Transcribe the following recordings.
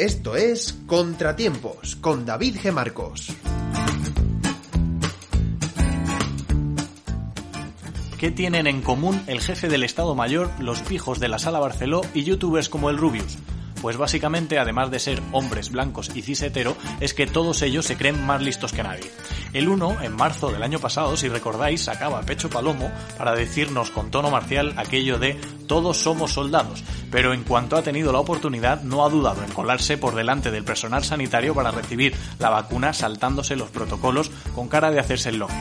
Esto es Contratiempos con David G. Marcos. ¿Qué tienen en común el jefe del Estado Mayor, los pijos de la Sala Barceló y youtubers como el Rubius? Pues básicamente, además de ser hombres blancos y cis hetero, es que todos ellos se creen más listos que nadie. El uno, en marzo del año pasado, si recordáis, sacaba pecho palomo para decirnos con tono marcial aquello de todos somos soldados, pero en cuanto ha tenido la oportunidad no ha dudado en colarse por delante del personal sanitario para recibir la vacuna saltándose los protocolos con cara de hacerse el loco.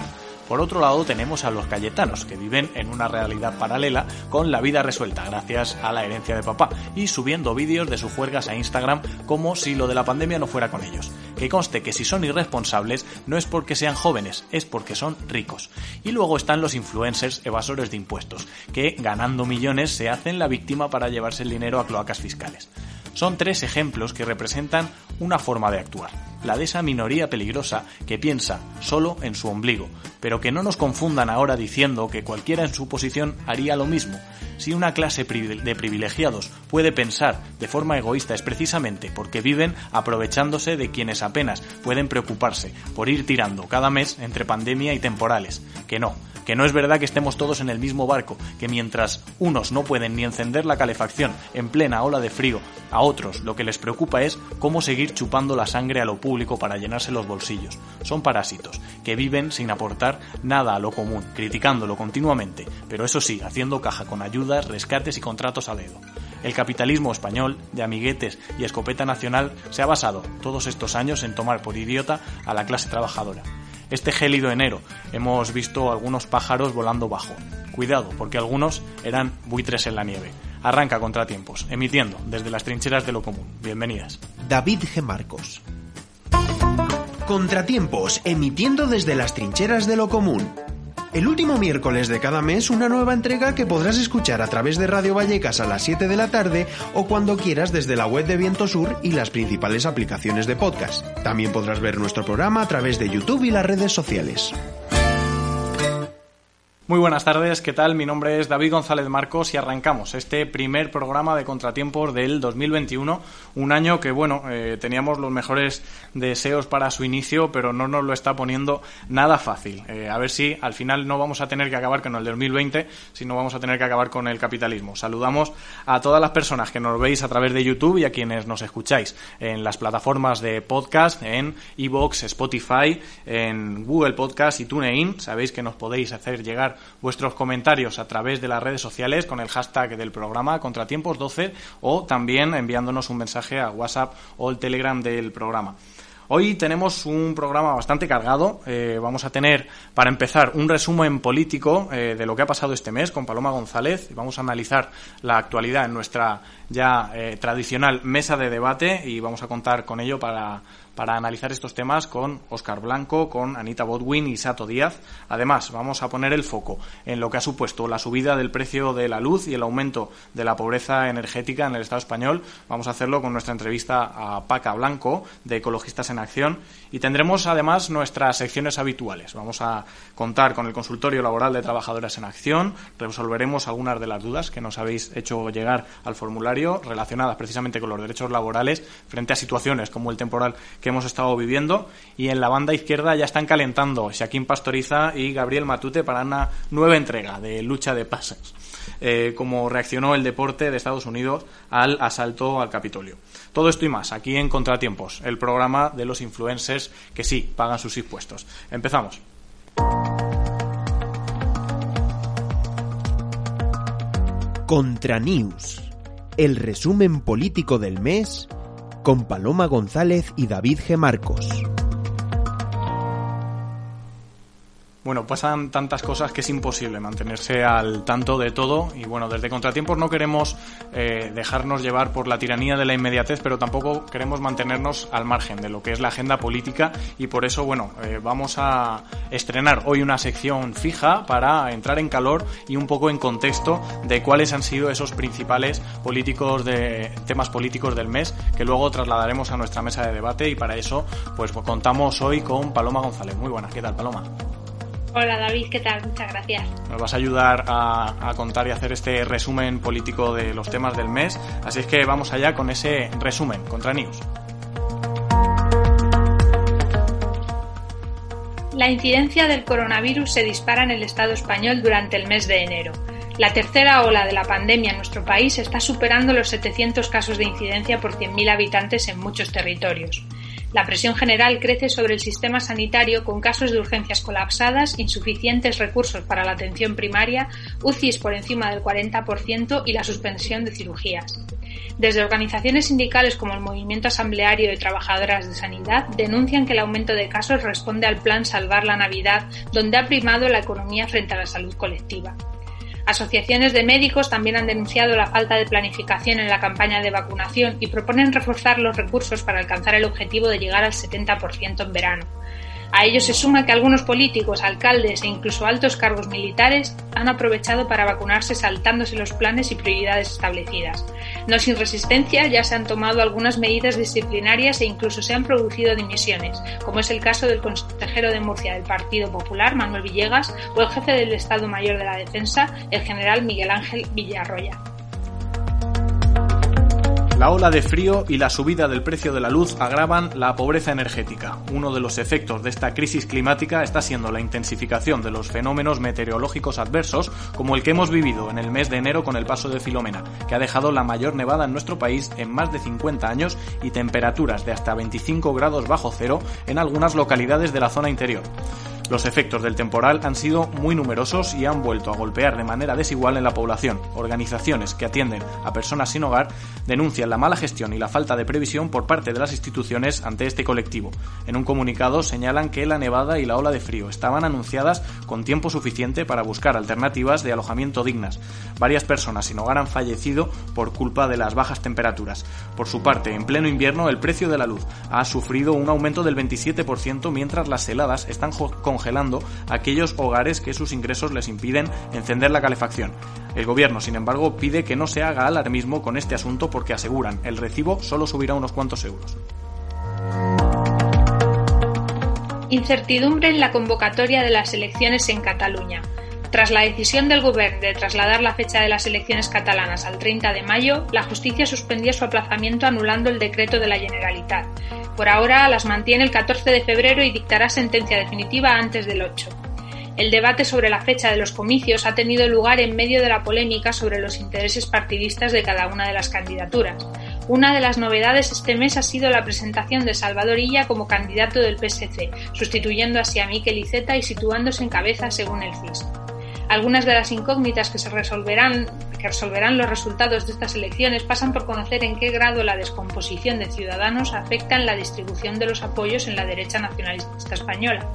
Por otro lado tenemos a los cayetanos, que viven en una realidad paralela con la vida resuelta gracias a la herencia de papá y subiendo vídeos de sus juergas a Instagram como si lo de la pandemia no fuera con ellos. Que conste que si son irresponsables no es porque sean jóvenes, es porque son ricos. Y luego están los influencers evasores de impuestos, que ganando millones se hacen la víctima para llevarse el dinero a cloacas fiscales. Son tres ejemplos que representan una forma de actuar, la de esa minoría peligrosa que piensa solo en su ombligo, pero que no nos confundan ahora diciendo que cualquiera en su posición haría lo mismo. Si una clase de privilegiados puede pensar de forma egoísta es precisamente porque viven aprovechándose de quienes apenas pueden preocuparse por ir tirando cada mes entre pandemia y temporales. Que no, que no es verdad que estemos todos en el mismo barco, que mientras unos no pueden ni encender la calefacción en plena ola de frío, a otros lo que les preocupa es cómo seguir chupando la sangre a lo público para llenarse los bolsillos. Son parásitos, que viven sin aportar nada a lo común, criticándolo continuamente, pero eso sí, haciendo caja con ayudas, rescates y contratos a dedo. El capitalismo español, de amiguetes y escopeta nacional, se ha basado todos estos años en tomar por idiota a la clase trabajadora. Este gélido enero hemos visto algunos pájaros volando bajo. Cuidado, porque algunos eran buitres en la nieve. Arranca Contratiempos, emitiendo desde las trincheras de lo común. Bienvenidas. David G. Marcos. Contratiempos, emitiendo desde las trincheras de lo común. El último miércoles de cada mes una nueva entrega que podrás escuchar a través de Radio Vallecas a las 7 de la tarde o cuando quieras desde la web de Viento Sur y las principales aplicaciones de podcast. También podrás ver nuestro programa a través de YouTube y las redes sociales. Muy buenas tardes, ¿qué tal? Mi nombre es David González Marcos y arrancamos este primer programa de Contratiempos del 2021, un año que, bueno, eh, teníamos los mejores deseos para su inicio, pero no nos lo está poniendo nada fácil. Eh, a ver si al final no vamos a tener que acabar con el 2020, sino vamos a tener que acabar con el capitalismo. Saludamos a todas las personas que nos veis a través de YouTube y a quienes nos escucháis en las plataformas de podcast, en Evox, Spotify, en Google Podcast y TuneIn. Sabéis que nos podéis hacer llegar vuestros comentarios a través de las redes sociales con el hashtag del programa Contratiempos12 o también enviándonos un mensaje a WhatsApp o el Telegram del programa. Hoy tenemos un programa bastante cargado. Eh, vamos a tener, para empezar, un resumen político eh, de lo que ha pasado este mes con Paloma González. Vamos a analizar la actualidad en nuestra ya eh, tradicional mesa de debate y vamos a contar con ello para para analizar estos temas con Oscar Blanco, con Anita Bodwin y Sato Díaz. Además, vamos a poner el foco en lo que ha supuesto la subida del precio de la luz y el aumento de la pobreza energética en el Estado español. Vamos a hacerlo con nuestra entrevista a Paca Blanco, de Ecologistas en Acción. Y tendremos además nuestras secciones habituales. Vamos a contar con el consultorio laboral de trabajadoras en acción. Resolveremos algunas de las dudas que nos habéis hecho llegar al formulario relacionadas precisamente con los derechos laborales frente a situaciones como el temporal que hemos estado viviendo. Y en la banda izquierda ya están calentando Shaquín Pastoriza y Gabriel Matute para una nueva entrega de lucha de pases, eh, como reaccionó el deporte de Estados Unidos al asalto al Capitolio. Todo esto y más aquí en Contratiempos, el programa de los influencers que sí pagan sus impuestos. Empezamos. Contra News, el resumen político del mes con Paloma González y David G. Marcos. Bueno, pasan tantas cosas que es imposible mantenerse al tanto de todo y bueno, desde Contratiempos no queremos eh, dejarnos llevar por la tiranía de la inmediatez, pero tampoco queremos mantenernos al margen de lo que es la agenda política y por eso, bueno, eh, vamos a estrenar hoy una sección fija para entrar en calor y un poco en contexto de cuáles han sido esos principales políticos de temas políticos del mes que luego trasladaremos a nuestra mesa de debate y para eso pues contamos hoy con Paloma González. Muy buena, ¿qué tal Paloma? Hola David, ¿qué tal? Muchas gracias. Nos vas a ayudar a, a, contar y hacer este resumen político de los temas del mes, así es que vamos allá con ese resumen contra News. La incidencia del coronavirus se dispara en el Estado español durante el mes de enero. La tercera ola de la pandemia en nuestro país está superando los 700 casos de incidencia por 100.000 habitantes en muchos territorios. La presión general crece sobre el sistema sanitario con casos de urgencias colapsadas, insuficientes recursos para la atención primaria, UCIs por encima del 40% y la suspensión de cirugías. Desde organizaciones sindicales como el Movimiento Asambleario de Trabajadoras de Sanidad denuncian que el aumento de casos responde al plan Salvar la Navidad, donde ha primado la economía frente a la salud colectiva. Asociaciones de médicos también han denunciado la falta de planificación en la campaña de vacunación y proponen reforzar los recursos para alcanzar el objetivo de llegar al 70% en verano. A ello se suma que algunos políticos, alcaldes e incluso altos cargos militares han aprovechado para vacunarse saltándose los planes y prioridades establecidas. No sin resistencia ya se han tomado algunas medidas disciplinarias e incluso se han producido dimisiones, como es el caso del consejero de Murcia del Partido Popular, Manuel Villegas, o el jefe del Estado Mayor de la Defensa, el general Miguel Ángel Villarroya. La ola de frío y la subida del precio de la luz agravan la pobreza energética. Uno de los efectos de esta crisis climática está siendo la intensificación de los fenómenos meteorológicos adversos, como el que hemos vivido en el mes de enero con el paso de Filomena, que ha dejado la mayor nevada en nuestro país en más de 50 años y temperaturas de hasta 25 grados bajo cero en algunas localidades de la zona interior. Los efectos del temporal han sido muy numerosos y han vuelto a golpear de manera desigual en la población. Organizaciones que atienden a personas sin hogar denuncian la mala gestión y la falta de previsión por parte de las instituciones ante este colectivo. En un comunicado señalan que la nevada y la ola de frío estaban anunciadas con tiempo suficiente para buscar alternativas de alojamiento dignas. Varias personas sin hogar han fallecido por culpa de las bajas temperaturas. Por su parte, en pleno invierno el precio de la luz ha sufrido un aumento del 27% mientras las heladas están con congelando aquellos hogares que sus ingresos les impiden encender la calefacción. El gobierno, sin embargo, pide que no se haga alarmismo con este asunto porque aseguran el recibo solo subirá unos cuantos euros. Incertidumbre en la convocatoria de las elecciones en Cataluña. Tras la decisión del Gobierno de trasladar la fecha de las elecciones catalanas al 30 de mayo, la justicia suspendió su aplazamiento anulando el decreto de la Generalitat. Por ahora las mantiene el 14 de febrero y dictará sentencia definitiva antes del 8. El debate sobre la fecha de los comicios ha tenido lugar en medio de la polémica sobre los intereses partidistas de cada una de las candidaturas. Una de las novedades este mes ha sido la presentación de Salvador Illa como candidato del PSC, sustituyendo así a Miquel Iceta y situándose en cabeza según el CIS. Algunas de las incógnitas que se resolverán resolverán los resultados de estas elecciones pasan por conocer en qué grado la descomposición de Ciudadanos afecta en la distribución de los apoyos en la derecha nacionalista española.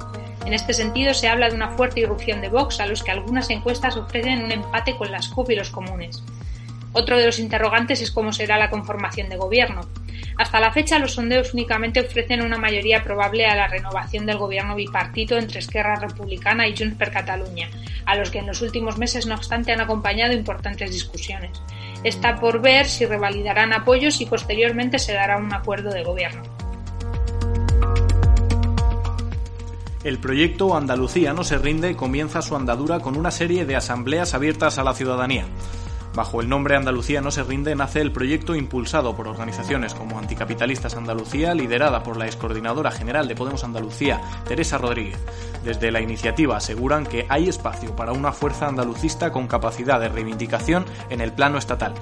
En este sentido, se habla de una fuerte irrupción de Vox, a los que algunas encuestas ofrecen un empate con las CUP y los comunes. Otro de los interrogantes es cómo será la conformación de gobierno. Hasta la fecha, los sondeos únicamente ofrecen una mayoría probable a la renovación del gobierno bipartito entre Esquerra Republicana y Junts per Catalunya, a los que en los últimos meses, no obstante, han acompañado importantes discusiones. Está por ver si revalidarán apoyos y posteriormente se dará un acuerdo de gobierno. El proyecto Andalucía no se rinde comienza su andadura con una serie de asambleas abiertas a la ciudadanía. Bajo el nombre Andalucía no se rinde nace el proyecto impulsado por organizaciones como Anticapitalistas Andalucía, liderada por la excoordinadora general de Podemos Andalucía, Teresa Rodríguez. Desde la iniciativa aseguran que hay espacio para una fuerza andalucista con capacidad de reivindicación en el plano estatal.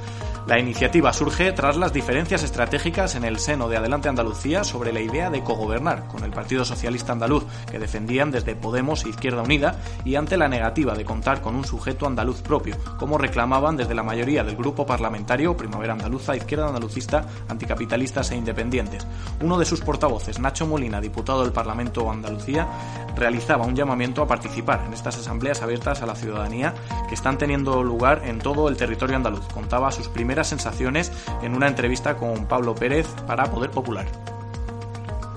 La iniciativa surge tras las diferencias estratégicas en el seno de Adelante Andalucía sobre la idea de cogobernar con el Partido Socialista Andaluz, que defendían desde Podemos e Izquierda Unida, y ante la negativa de contar con un sujeto andaluz propio, como reclamaban desde la mayoría del grupo parlamentario Primavera Andaluza, Izquierda Andalucista, Anticapitalistas e Independientes. Uno de sus portavoces, Nacho Molina, diputado del Parlamento Andalucía, realizaba un llamamiento a participar en estas asambleas abiertas a la ciudadanía que están teniendo lugar en todo el territorio andaluz. Contaba sus primeros sensaciones en una entrevista con Pablo Pérez para Poder Popular.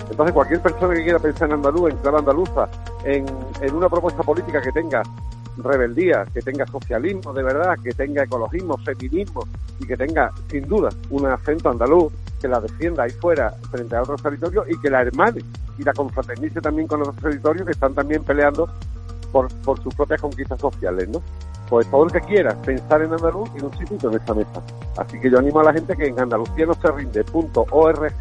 Entonces, cualquier persona que quiera pensar en andaluz, en clave andaluza, en, en una propuesta política que tenga rebeldía, que tenga socialismo de verdad, que tenga ecologismo, feminismo y que tenga, sin duda, un acento andaluz que la defienda ahí fuera frente a otros territorios y que la hermane y la confraternice también con otros territorios que están también peleando por, por sus propias conquistas sociales, ¿no? Pues todo el que quiera pensar en andaluz tiene un sitio en esta mesa. Así que yo animo a la gente que en Andalucía no se rinde.org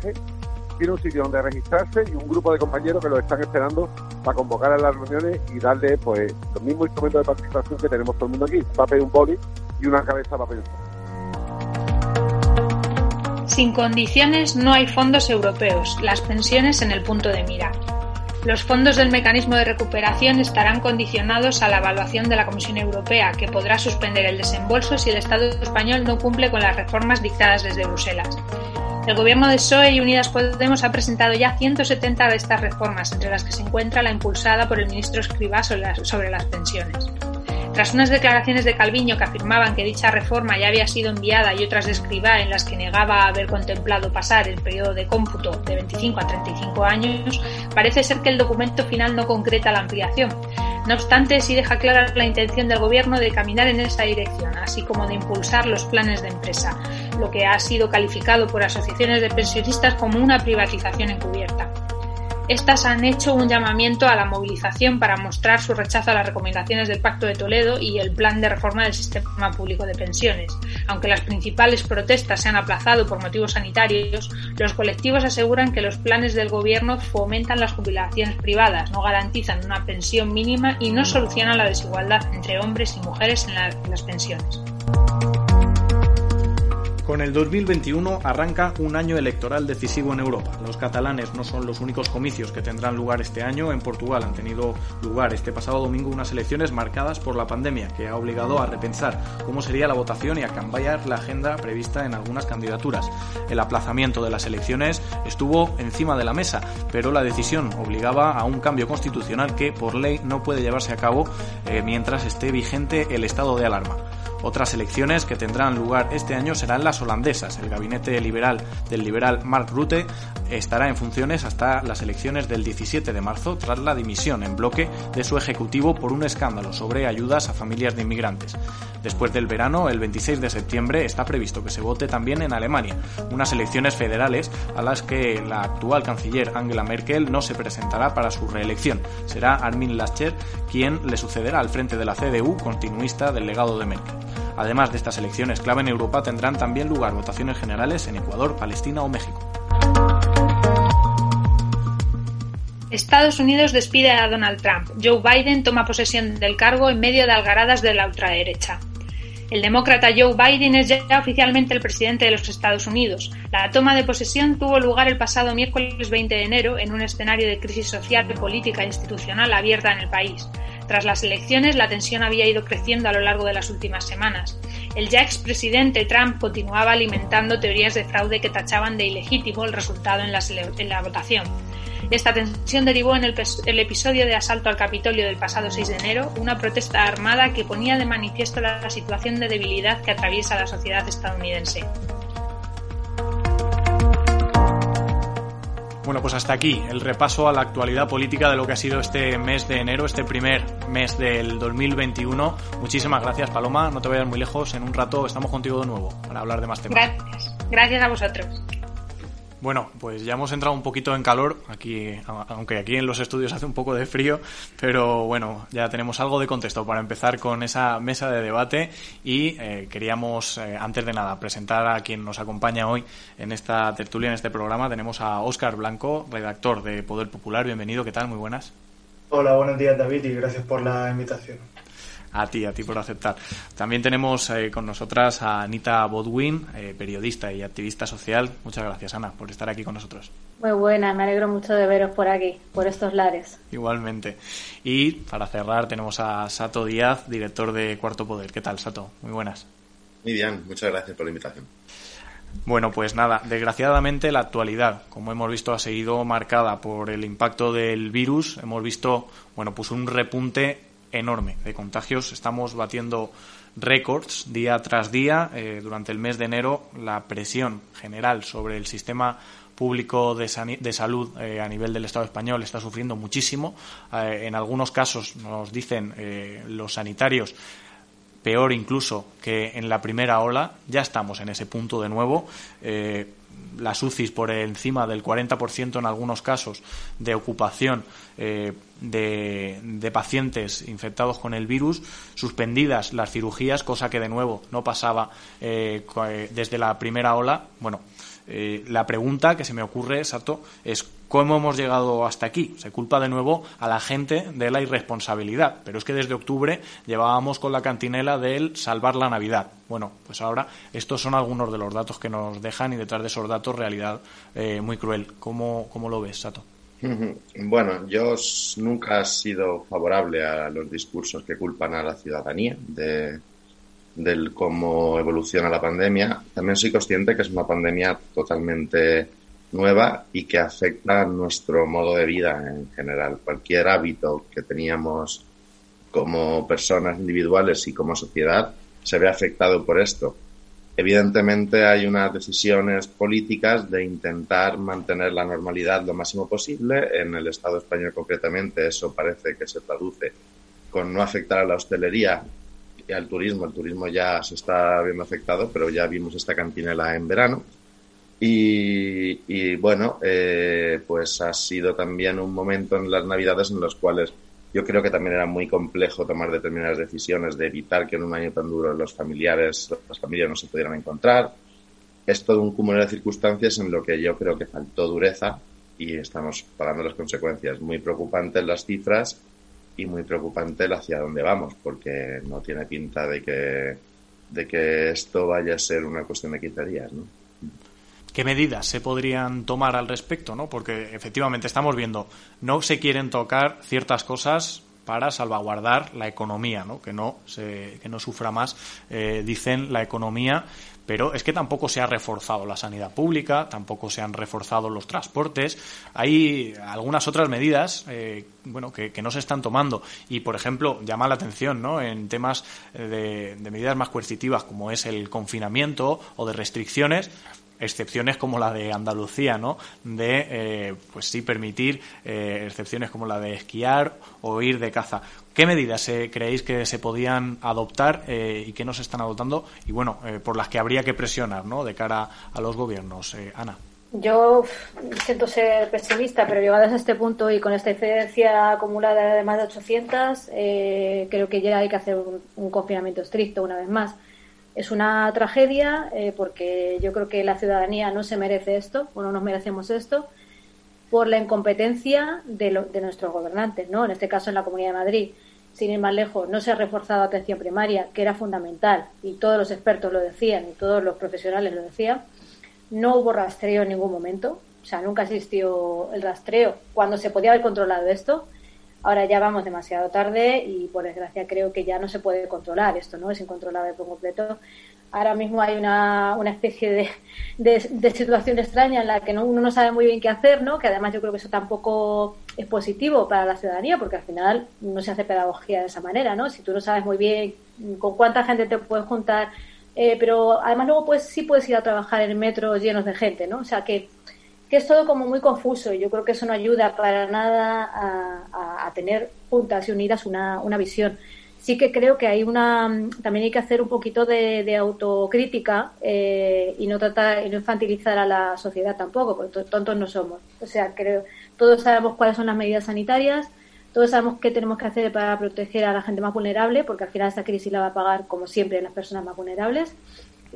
tiene un sitio donde registrarse y un grupo de compañeros que lo están esperando para convocar a las reuniones y darle pues los mismos instrumentos de participación que tenemos todo el mundo aquí, papel, un boli y una cabeza para pensar. Sin condiciones no hay fondos europeos, las pensiones en el punto de mira. Los fondos del mecanismo de recuperación estarán condicionados a la evaluación de la Comisión Europea, que podrá suspender el desembolso si el Estado español no cumple con las reformas dictadas desde Bruselas. El gobierno de PSOE y Unidas Podemos ha presentado ya 170 de estas reformas, entre las que se encuentra la impulsada por el ministro Escrivá sobre las pensiones. Tras unas declaraciones de Calviño que afirmaban que dicha reforma ya había sido enviada y otras de Escribá en las que negaba haber contemplado pasar el periodo de cómputo de 25 a 35 años, parece ser que el documento final no concreta la ampliación. No obstante, sí deja clara la intención del Gobierno de caminar en esa dirección, así como de impulsar los planes de empresa, lo que ha sido calificado por asociaciones de pensionistas como una privatización encubierta. Estas han hecho un llamamiento a la movilización para mostrar su rechazo a las recomendaciones del Pacto de Toledo y el plan de reforma del sistema público de pensiones. Aunque las principales protestas se han aplazado por motivos sanitarios, los colectivos aseguran que los planes del Gobierno fomentan las jubilaciones privadas, no garantizan una pensión mínima y no solucionan la desigualdad entre hombres y mujeres en, las pensiones. Con el 2021 arranca un año electoral decisivo en Europa. Los catalanes no son los únicos comicios que tendrán lugar este año. En Portugal han tenido lugar este pasado domingo unas elecciones marcadas por la pandemia, que ha obligado a repensar cómo sería la votación y a cambiar la agenda prevista en algunas candidaturas. El aplazamiento de las elecciones estuvo encima de la mesa, pero la decisión obligaba a un cambio constitucional que por ley no puede llevarse a cabo eh, mientras esté vigente el estado de alarma. Otras elecciones que tendrán lugar este año serán las holandesas. El gabinete liberal del liberal Mark Rutte estará en funciones hasta las elecciones del 17 de marzo tras la dimisión en bloque de su ejecutivo por un escándalo sobre ayudas a familias de inmigrantes. Después del verano, el 26 de septiembre, está previsto que se vote también en Alemania, unas elecciones federales a las que la actual canciller Angela Merkel no se presentará para su reelección. Será Armin Laschet quien le sucederá al frente de la CDU, continuista del legado de Merkel. Además de estas elecciones clave en Europa, tendrán también lugar votaciones generales en Ecuador, Palestina o México. Estados Unidos despide a Donald Trump. Joe Biden toma posesión del cargo en medio de algaradas de la ultraderecha. El demócrata Joe Biden es ya oficialmente el presidente de los Estados Unidos. La toma de posesión tuvo lugar el pasado miércoles 20 de enero en un escenario de crisis social, política e institucional abierta en el país. Tras las elecciones, la tensión había ido creciendo a lo largo de las últimas semanas. El ya expresidente Trump continuaba alimentando teorías de fraude que tachaban de ilegítimo el resultado en, la votación. Esta tensión derivó en el, episodio de asalto al Capitolio del pasado 6 de enero, una protesta armada que ponía de manifiesto la situación de debilidad que atraviesa la sociedad estadounidense. Bueno, pues hasta aquí el repaso a la actualidad política de lo que ha sido este mes de enero, este primer mes del 2021. Muchísimas gracias, Paloma. No te vayas muy lejos. En un rato estamos contigo de nuevo para hablar de más temas. Gracias. Gracias a vosotros. Bueno, pues ya hemos entrado un poquito en calor, aquí, aunque aquí en los estudios hace un poco de frío, pero bueno, ya tenemos algo de contexto para empezar con esa mesa de debate y eh, queríamos, eh, antes de nada, presentar a quien nos acompaña hoy en esta tertulia, en este programa. Tenemos a Óscar Blanco, redactor de Poder Popular. Bienvenido, ¿qué tal? Muy buenas. Hola, buenos días David y gracias por la invitación. A ti, a ti por aceptar. También tenemos eh, con nosotras a Anita Bodwin, eh, periodista y activista social. Muchas gracias, Ana, por estar aquí con nosotros. Muy buena, me alegro mucho de veros por aquí, por estos lares. Igualmente. Y para cerrar tenemos a Sato Díaz, director de Cuarto Poder. ¿Qué tal, Sato? Muy buenas. Muy bien, muchas gracias por la invitación. Bueno, pues nada, desgraciadamente la actualidad, como hemos visto, ha seguido marcada por el impacto del virus. Hemos visto, bueno, pues un repunte enorme de contagios. Estamos batiendo récords día tras día. Eh, durante el mes de enero, la presión general sobre el sistema público de, salud eh, a nivel del Estado español está sufriendo muchísimo. Eh, en algunos casos, nos dicen los sanitarios, peor incluso que en la primera ola. Ya estamos en ese punto de nuevo. Las UCIs por encima del 40% en algunos casos de ocupación eh, de, de, pacientes infectados con el virus, suspendidas las cirugías, cosa que de nuevo no pasaba eh, desde la primera ola. Bueno, eh, la pregunta que se me ocurre, Sato, es cómo hemos llegado hasta aquí. Se culpa de nuevo a la gente de la irresponsabilidad, pero es que desde octubre llevábamos con la cantinela del salvar la Navidad. Bueno, pues ahora estos son algunos de los datos que nos dejan y detrás de esos datos realidad eh, muy cruel. ¿Cómo, ¿Cómo lo ves, Sato? Bueno, yo nunca he sido favorable a los discursos que culpan a la ciudadanía de, del cómo evoluciona la pandemia. También soy consciente que es una pandemia totalmente nueva y que afecta a nuestro modo de vida en general. Cualquier hábito que teníamos como personas individuales y como sociedad se ve afectado por esto. Evidentemente hay unas decisiones políticas de intentar mantener la normalidad lo máximo posible. En el Estado español concretamente eso parece que se traduce con no afectar a la hostelería y al turismo. El turismo ya se está viendo afectado, pero ya vimos esta cantinela en verano. Y, bueno, eh, pues ha sido también un momento en las Navidades en los cuales yo creo que también era muy complejo tomar determinadas decisiones de evitar que en un año tan duro los familiares, las familias no se pudieran encontrar. Es todo un cúmulo de circunstancias en lo que yo creo que faltó dureza y estamos pagando las consecuencias. Muy preocupantes las cifras y muy preocupante el hacia dónde vamos, porque no tiene pinta de que, de que esto vaya a ser una cuestión de 15 días, ¿no? ¿Qué medidas se podrían tomar al respecto? ¿no? Porque efectivamente estamos viendo, no se quieren tocar ciertas cosas para salvaguardar la economía, ¿no? que no se, que no sufra más, eh, dicen la economía pero es que tampoco se ha reforzado la sanidad pública, tampoco se han reforzado los transportes. Hay algunas otras medidas eh, bueno, que, no se están tomando. Y, por ejemplo, llama la atención ¿no? en temas de, de medidas más coercitivas como es el confinamiento o de restricciones excepciones como la de Andalucía, ¿no? De, eh, pues sí, permitir eh, excepciones como la de esquiar o ir de caza. ¿Qué medidas eh, creéis que se podían adoptar y que no se están adoptando? Y bueno, por las que habría que presionar, ¿no? De cara a los gobiernos. Ana. Yo siento ser pesimista, pero llegados a este punto y con esta incidencia acumulada de más de 800, creo que ya hay que hacer un confinamiento estricto una vez más es una tragedia eh, porque yo creo que la ciudadanía no se merece esto o no nos merecemos esto por la incompetencia de, de nuestros gobernantes, ¿no? En este caso en la Comunidad de Madrid. Sin ir más lejos, no se ha reforzado atención primaria, que era fundamental, y todos los expertos lo decían, y todos los profesionales lo decían. No hubo rastreo en ningún momento, o sea, nunca existió el rastreo. Cuando se podía haber controlado esto, Ahora ya vamos demasiado tarde y por desgracia creo que ya no se puede controlar esto, ¿no? Es incontrolable por completo. Ahora mismo hay una, una especie de, de, situación extraña en la que uno no sabe muy bien qué hacer, ¿no? Que además yo creo que eso tampoco es positivo para la ciudadanía porque al final no se hace pedagogía de esa manera, ¿no? Si tú no sabes muy bien con cuánta gente te puedes juntar, eh, pero además luego pues sí puedes ir a trabajar en metros llenos de gente, ¿no? O sea que que es todo como muy confuso y yo creo que eso no ayuda para nada a, tener juntas y unidas una, una, visión. Sí que creo que hay una también hay que hacer un poquito de, autocrítica eh, y no tratar y no infantilizar a la sociedad tampoco, porque tontos no somos. O sea, creo todos sabemos cuáles son las medidas sanitarias, todos sabemos qué tenemos que hacer para proteger a la gente más vulnerable, porque al final esta crisis la va a pagar como siempre las personas más vulnerables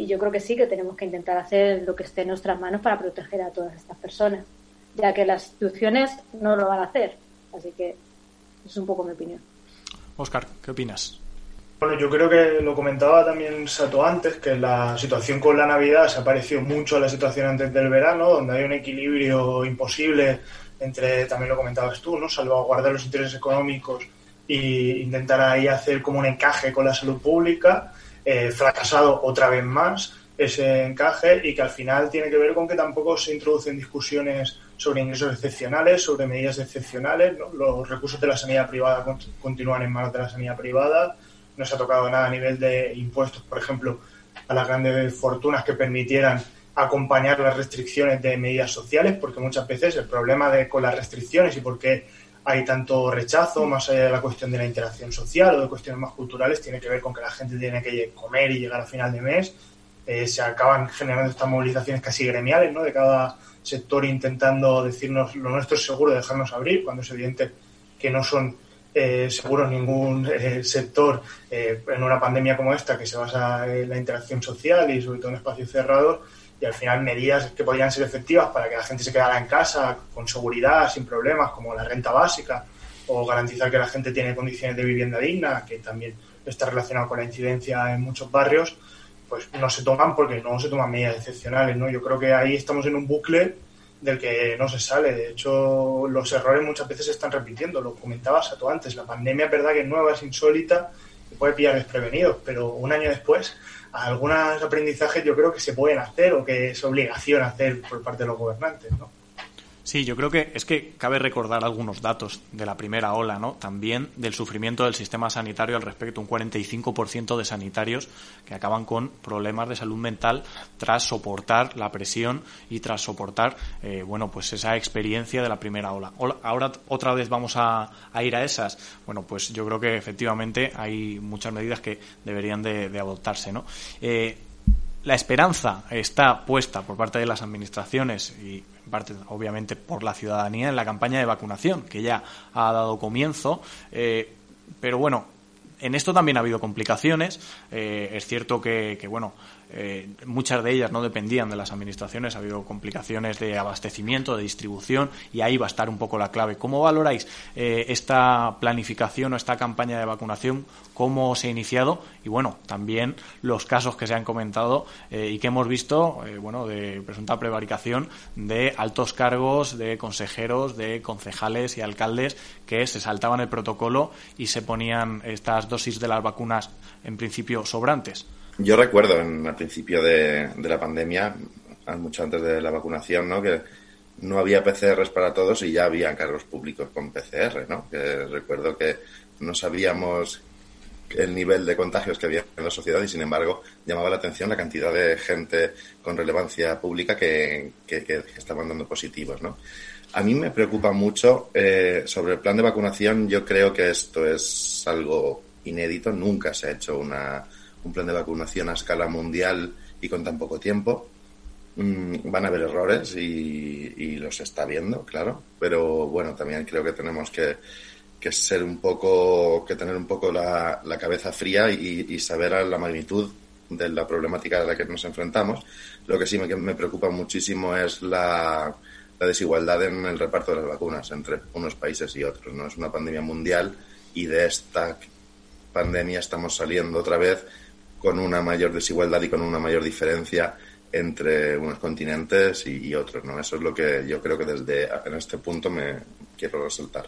y yo creo que sí que tenemos que intentar hacer lo que esté en nuestras manos para proteger a todas estas personas, ya que las instituciones no lo van a hacer. Así que es un poco mi opinión. Oscar, ¿qué opinas? Bueno, yo creo que lo comentaba también Sato antes, que la situación con la Navidad se ha parecido mucho a la situación antes del verano, donde hay un equilibrio imposible entre, también lo comentabas tú, ¿no? salvaguardar los intereses económicos e intentar ahí hacer como un encaje con la salud pública eh, fracasado otra vez más ese encaje y que al final tiene que ver con que tampoco se introducen discusiones sobre ingresos excepcionales, sobre medidas excepcionales. Los recursos de la sanidad privada continúan en manos de la sanidad privada. No se ha tocado nada a nivel de impuestos, por ejemplo, a las grandes fortunas que permitieran acompañar las restricciones de medidas sociales, porque muchas veces el problema de, con las restricciones y por qué hay tanto rechazo, más allá de la cuestión de la interacción social o de cuestiones más culturales, tiene que ver con que la gente tiene que comer y llegar a final de mes. eh, se acaban generando estas movilizaciones casi gremiales, ¿no? De cada sector intentando decirnos lo nuestro es seguro, dejarnos abrir, cuando es evidente que no son eh, seguros ningún eh, sector en una pandemia como esta que se basa en la interacción social y sobre todo en espacios cerrados y al final medidas que podrían ser efectivas para que la gente se quedara en casa con seguridad, sin problemas, como la renta básica o garantizar que la gente tiene condiciones de vivienda digna, que también está relacionado con la incidencia en muchos barrios, pues no se toman porque no se toman medidas excepcionales, ¿no? Yo creo que ahí estamos en un bucle del que no se sale. De hecho, los errores muchas veces se están repitiendo. Lo comentabas a tú antes. La pandemia es verdad que es nueva, es insólita, y puede pillar desprevenidos, pero un año después algunos aprendizajes yo creo que se pueden hacer o que es obligación hacer por parte de los gobernantes, ¿no? Sí, yo creo que es que cabe recordar algunos datos de la primera ola, ¿no? También del sufrimiento del sistema sanitario al respecto, un 45% de sanitarios que acaban con problemas de salud mental tras soportar la presión y tras soportar, eh, bueno, pues esa experiencia de la primera ola. Ahora otra vez vamos a, ir a esas. Bueno, pues yo creo que efectivamente hay muchas medidas que deberían de, adoptarse, ¿no? Eh, la esperanza está puesta por parte de las administraciones y parte obviamente por la ciudadanía en la campaña de vacunación que ya ha dado comienzo eh, pero bueno en esto también ha habido complicaciones. Eh, es cierto que, que bueno eh, muchas de ellas no dependían de las administraciones, ha habido complicaciones de abastecimiento, de distribución y ahí va a estar un poco la clave. ¿Cómo valoráis eh, esta planificación o esta campaña de vacunación? ¿Cómo se ha iniciado? Y bueno, también los casos que se han comentado eh, y que hemos visto, bueno, de presunta prevaricación de altos cargos, de consejeros, de concejales y alcaldes que se saltaban el protocolo y se ponían estas dosis de las vacunas en principio sobrantes. Yo recuerdo en, al principio de, la pandemia, mucho antes de la vacunación, ¿no? que no había PCRs para todos y ya había cargos públicos con PCR, ¿no? Que recuerdo que no sabíamos el nivel de contagios que había en la sociedad y, sin embargo, llamaba la atención la cantidad de gente con relevancia pública que, que, estaban dando positivos, ¿no? A mí me preocupa mucho eh, sobre el plan de vacunación. Yo creo que esto es algo inédito. Nunca se ha hecho una, un plan de vacunación a escala mundial y con tan poco tiempo. Mm, van a haber errores y, los está viendo, claro, pero bueno, también creo que tenemos que, ser un poco, que tener un poco la, cabeza fría y, saber la magnitud de la problemática a la que nos enfrentamos. Lo que sí me, me preocupa muchísimo es la, la desigualdad en el reparto de las vacunas entre unos países y otros. No es una pandemia mundial y de esta pandemia estamos saliendo otra vez con una mayor desigualdad y con una mayor diferencia entre unos continentes y, otros, ¿no? Eso es lo que yo creo que desde en este punto me quiero resaltar.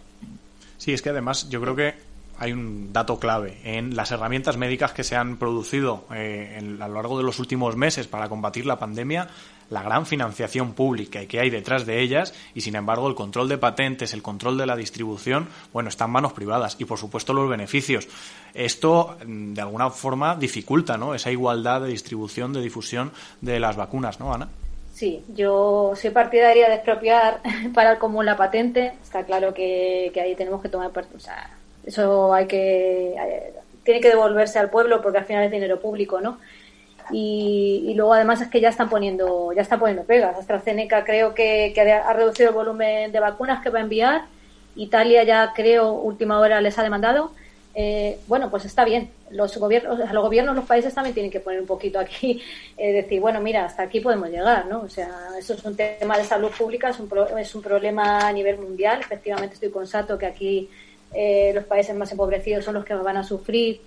Sí, es que además yo creo que hay un dato clave en las herramientas médicas que se han producido eh, a lo largo de los últimos meses para combatir la pandemia la gran financiación pública que hay detrás de ellas y sin embargo el control de patentes, el control de la distribución, bueno, está en manos privadas y por supuesto los beneficios. Esto mm, de alguna forma dificulta, ¿no? Esa igualdad de distribución, de difusión de las vacunas, ¿no, Ana? Sí, yo soy partidaria de expropiar para el común la patente. Está claro que, ahí tenemos que tomar parte. O sea, eso hay que. Eh, tiene que devolverse al pueblo porque al final es dinero público, ¿no? Y, luego además es que ya están poniendo ya están poniendo pegas. AstraZeneca creo que, ha reducido el volumen de vacunas que va a enviar. Italia ya creo última hora les ha demandado. Eh, bueno, pues está bien. Los gobiernos, los gobiernos, los países también tienen que poner un poquito aquí, eh, decir, bueno, mira, hasta aquí podemos llegar, ¿no? O sea, eso es un tema de salud pública, es un, es un problema a nivel mundial. Efectivamente, estoy con Sato que aquí eh, los países más empobrecidos son los que van a sufrir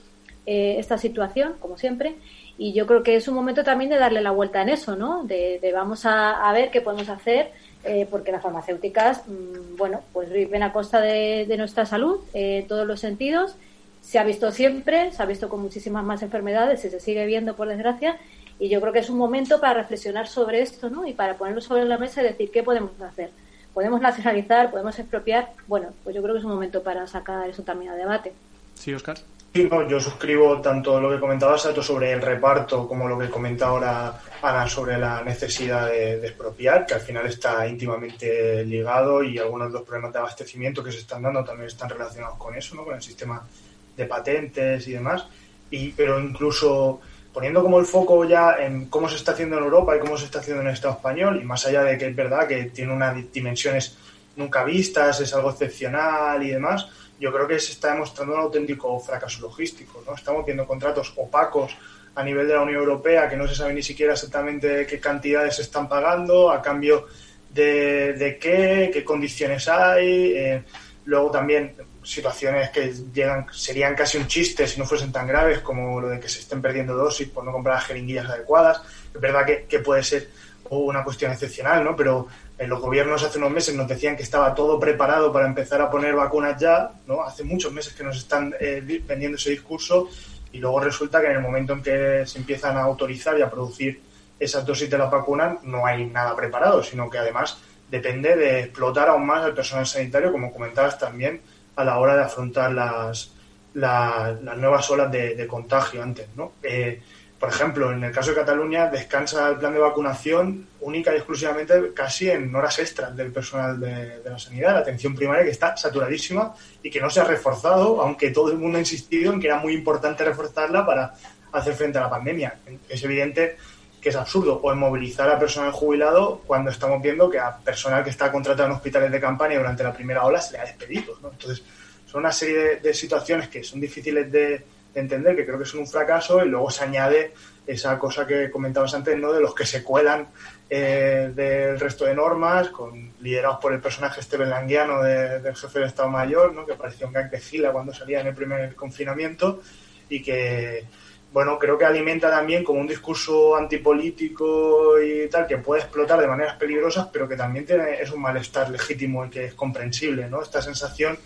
esta situación, como siempre. Y yo creo que es un momento también de darle la vuelta en eso, ¿no? De, vamos a, ver qué podemos hacer, eh, porque las farmacéuticas, mm, bueno, pues viven a costa de, nuestra salud, en eh, todos los sentidos. Se ha visto siempre, se ha visto con muchísimas más enfermedades y se sigue viendo, por desgracia. Y yo creo que es un momento para reflexionar sobre esto, ¿no? Y para ponerlo sobre la mesa y decir qué podemos hacer. Podemos nacionalizar, podemos expropiar. Bueno, pues yo creo que es un momento para sacar eso también a debate. Sí, Oscar yo suscribo tanto lo que comentaba sobre el reparto como lo que comenta ahora Ana sobre la necesidad de, expropiar, que al final está íntimamente ligado y algunos de los problemas de abastecimiento que se están dando también están relacionados con eso, ¿no? con el sistema de patentes y demás. Y, pero incluso poniendo como el foco ya en cómo se está haciendo en Europa y cómo se está haciendo en el Estado español, y más allá de que es verdad que tiene unas dimensiones nunca vistas, es algo excepcional y demás, yo creo que se está demostrando un auténtico fracaso logístico. ¿no? Estamos viendo contratos opacos a nivel de la Unión Europea que no se sabe ni siquiera exactamente qué cantidades se están pagando, a cambio de, de qué, qué condiciones hay. Eh, luego también situaciones que llegan serían casi un chiste si no fuesen tan graves como lo de que se estén perdiendo dosis por no comprar las jeringuillas adecuadas. Es verdad que, que puede ser una cuestión excepcional, ¿no? Pero en los gobiernos hace unos meses nos decían que estaba todo preparado para empezar a poner vacunas ya, ¿no? Hace muchos meses que nos están eh, vendiendo ese discurso y luego resulta que en el momento en que se empiezan a autorizar y a producir esas dosis de la vacuna no hay nada preparado, sino que además depende de explotar aún más al personal sanitario, como comentabas también, a la hora de afrontar las, las, nuevas olas de, contagio antes, ¿no? Eh, por ejemplo, en el caso de Cataluña, descansa el plan de vacunación única y exclusivamente casi en horas extras del personal de, la sanidad, la atención primaria, que está saturadísima y que no se ha reforzado, aunque todo el mundo ha insistido en que era muy importante reforzarla para hacer frente a la pandemia. Es evidente que es absurdo o movilizar a personal jubilado cuando estamos viendo que a personal que está contratado en hospitales de campaña durante la primera ola se le ha despedido. Entonces, son una serie de situaciones que son difíciles de entender, que creo que son un fracaso, y luego se añade esa cosa que comentabas antes, ¿no? De los que se cuelan eh, del resto de normas, con, liderados por el personaje este belanguiano del jefe del Estado Mayor, ¿no? Que parecía un gang de fila cuando salía en el primer confinamiento y que, bueno, creo que alimenta también como un discurso antipolítico y tal, que puede explotar de maneras peligrosas, pero que también tiene, es un malestar legítimo y que es comprensible, ¿no? Esta sensación,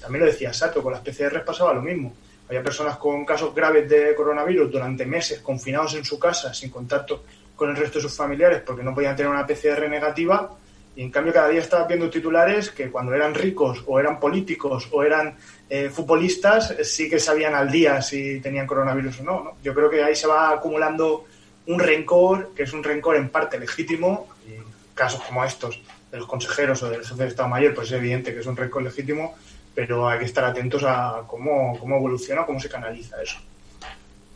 también lo decía Sato, con las PCR pasaba lo mismo había personas con casos graves de coronavirus durante meses confinados en su casa sin contacto con el resto de sus familiares porque no podían tener una PCR negativa. Y en cambio cada día estaba viendo titulares que cuando eran ricos o eran políticos o eran eh, futbolistas sí que sabían al día si tenían coronavirus o no, no, Yo creo que ahí se va acumulando un rencor que es un rencor en parte legítimo y casos como estos de los consejeros o del jefe de Estado Mayor pues es evidente que es un rencor legítimo pero hay que estar atentos a cómo, cómo evoluciona, cómo se canaliza eso.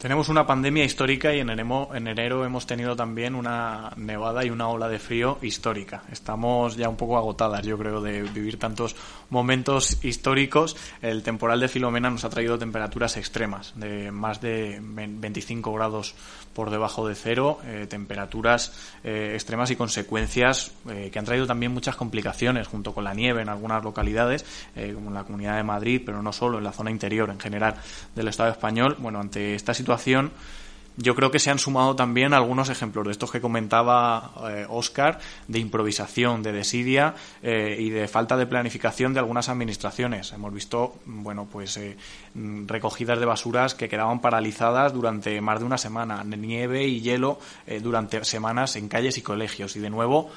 Tenemos una pandemia histórica y en enero, en enero hemos tenido también una nevada y una ola de frío histórica. Estamos ya un poco agotadas, yo creo, de vivir tantos momentos históricos. El temporal de Filomena nos ha traído temperaturas extremas, de más de 25 grados por debajo de cero, eh, temperaturas eh, extremas y consecuencias eh, que han traído también muchas complicaciones junto con la nieve en algunas localidades, como en la Comunidad de Madrid, pero no solo, en la zona interior en general del Estado español. Bueno, ante esta situación yo creo que se han sumado también algunos ejemplos de estos que comentaba Oscar, de improvisación, de desidia y de falta de planificación de algunas administraciones. Hemos visto, bueno, pues Mm, recogidas de basuras que quedaban paralizadas durante más de una semana, nieve y hielo eh, durante semanas en calles y colegios. Y de nuevo,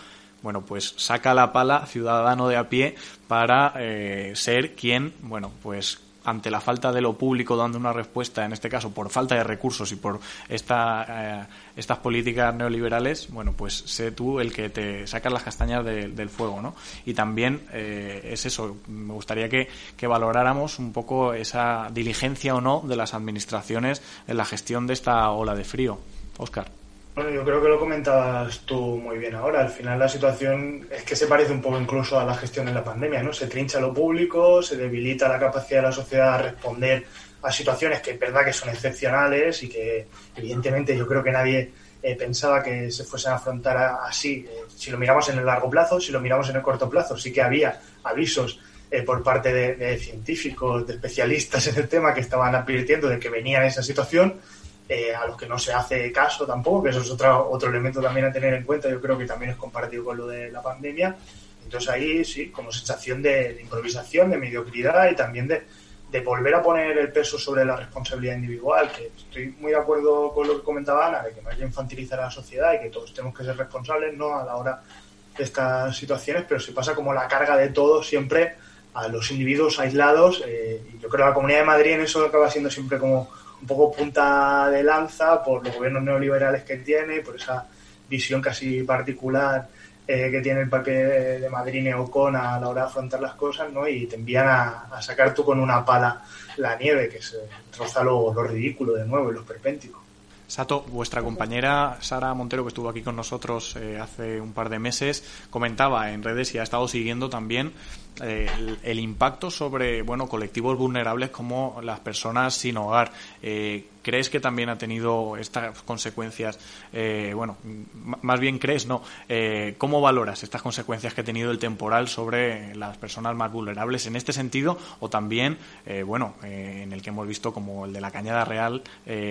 bueno, pues saca la pala ciudadano de a pie para eh, ser quien, bueno, pues ante la falta de lo público dando una respuesta, en este caso por falta de recursos y por esta, eh, estas políticas neoliberales, bueno, pues sé tú el que te sacas las castañas del fuego, ¿no? Y también eh, es eso, me gustaría que, valoráramos un poco esa diligencia o no de las administraciones en la gestión de esta ola de frío. Oscar. Bueno, yo creo que lo comentabas tú muy bien ahora. Al final la situación es que se parece un poco incluso a la gestión en la pandemia, ¿no? Se trincha lo público, se debilita la capacidad de la sociedad a responder a situaciones que es verdad que son excepcionales y que evidentemente yo creo que nadie eh, pensaba que se fuesen a afrontar así. Eh, si lo miramos en el largo plazo, si lo miramos en el corto plazo, sí que había avisos eh, por parte de, de, científicos, de especialistas en el tema que estaban advirtiendo de que venía esa situación eh, a los que no se hace caso tampoco, que eso es otro, otro elemento también a tener en cuenta, yo creo que también es compartido con lo de la pandemia. Entonces ahí sí, como sensación de, improvisación, de mediocridad y también de, de, volver a poner el peso sobre la responsabilidad individual, que estoy muy de acuerdo con lo que comentaba Ana, de que no hay que infantilizar a la sociedad y que todos tenemos que ser responsables ¿no? a la hora de estas situaciones, pero se pasa como la carga de todo siempre a los individuos aislados eh, y yo creo que la Comunidad de Madrid en eso acaba siendo siempre como un poco punta de lanza por los gobiernos neoliberales que tiene, por esa visión casi particular eh, que tiene el Parque de Madrid Neocon a la hora de afrontar las cosas, ¿no? Y te envían a, sacar tú con una pala la nieve, que se troza lo, lo ridículo de nuevo y los perpénticos. Sato, vuestra compañera Sara Montero, que estuvo aquí con nosotros eh, hace un par de meses, comentaba en redes y ha estado siguiendo también eh, el, impacto sobre bueno colectivos vulnerables como las personas sin hogar. Eh, ¿Crees que también ha tenido estas consecuencias? Eh, bueno, más bien crees, no. ¿Cómo valoras estas consecuencias que ha tenido el temporal sobre las personas más vulnerables en este sentido? O también, bueno, en el que hemos visto como el de la Cañada Real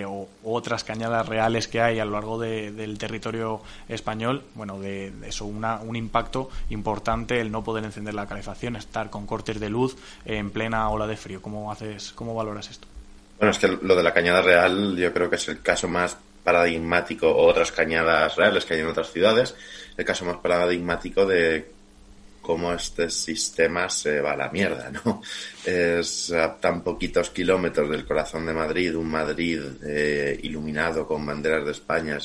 o otras cañadas reales que hay a lo largo del territorio español. Bueno, de, eso, una, un impacto importante el no poder encender la calefacción estar con cortes de luz en plena ola de frío. ¿Cómo haces, cómo valoras esto? Bueno, es que lo de la cañada real yo creo que es el caso más paradigmático, o otras cañadas reales que hay en otras ciudades, el caso más paradigmático de cómo este sistema se va a la mierda, ¿no? Es a tan poquitos kilómetros del corazón de Madrid, un Madrid eh, iluminado con banderas de España,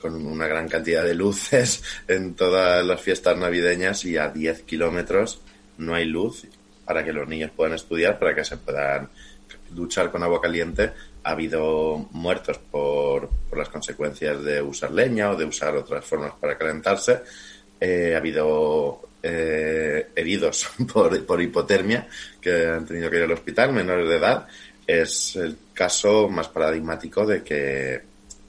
con una gran cantidad de luces en todas las fiestas navideñas y a 10 kilómetros no hay luz para que los niños puedan estudiar, para que se puedan duchar con agua caliente. Ha habido muertos por, por las consecuencias de usar leña o de usar otras formas para calentarse. Eh, ha habido eh, heridos por, por, hipotermia que han tenido que ir al hospital, menores de edad. Es el caso más paradigmático de que,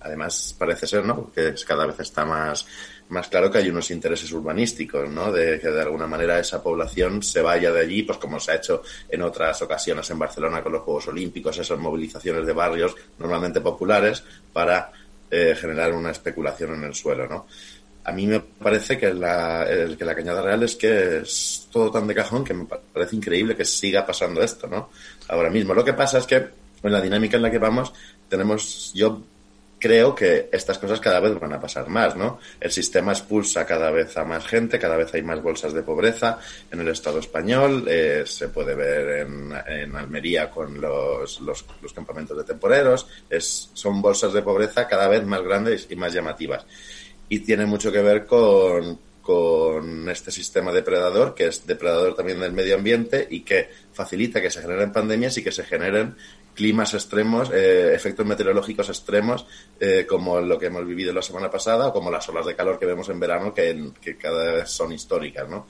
además, parece ser, ¿no? Que cada vez está más más claro que hay unos intereses urbanísticos, ¿no? De que de alguna manera esa población se vaya de allí, pues como se ha hecho en otras ocasiones en Barcelona con los Juegos Olímpicos, esas movilizaciones de barrios normalmente populares para eh, generar una especulación en el suelo, ¿no? A mí me parece que la, que la Cañada Real es que es todo tan de cajón que me parece increíble que siga pasando esto, ¿no? Ahora mismo. Lo que pasa es que en la dinámica en la que vamos tenemos, yo creo que estas cosas cada vez van a pasar más, ¿no? El sistema expulsa cada vez a más gente, cada vez hay más bolsas de pobreza en el Estado español, eh, se puede ver en, Almería con los, los, campamentos de temporeros, son bolsas de pobreza cada vez más grandes y más llamativas. Y tiene mucho que ver con, con este sistema depredador, que es depredador también del medio ambiente y que facilita que se generen pandemias y que se generen climas extremos, eh, efectos meteorológicos extremos, eh, como lo que hemos vivido la semana pasada o como las olas de calor que vemos en verano, que, que cada vez son históricas, ¿no?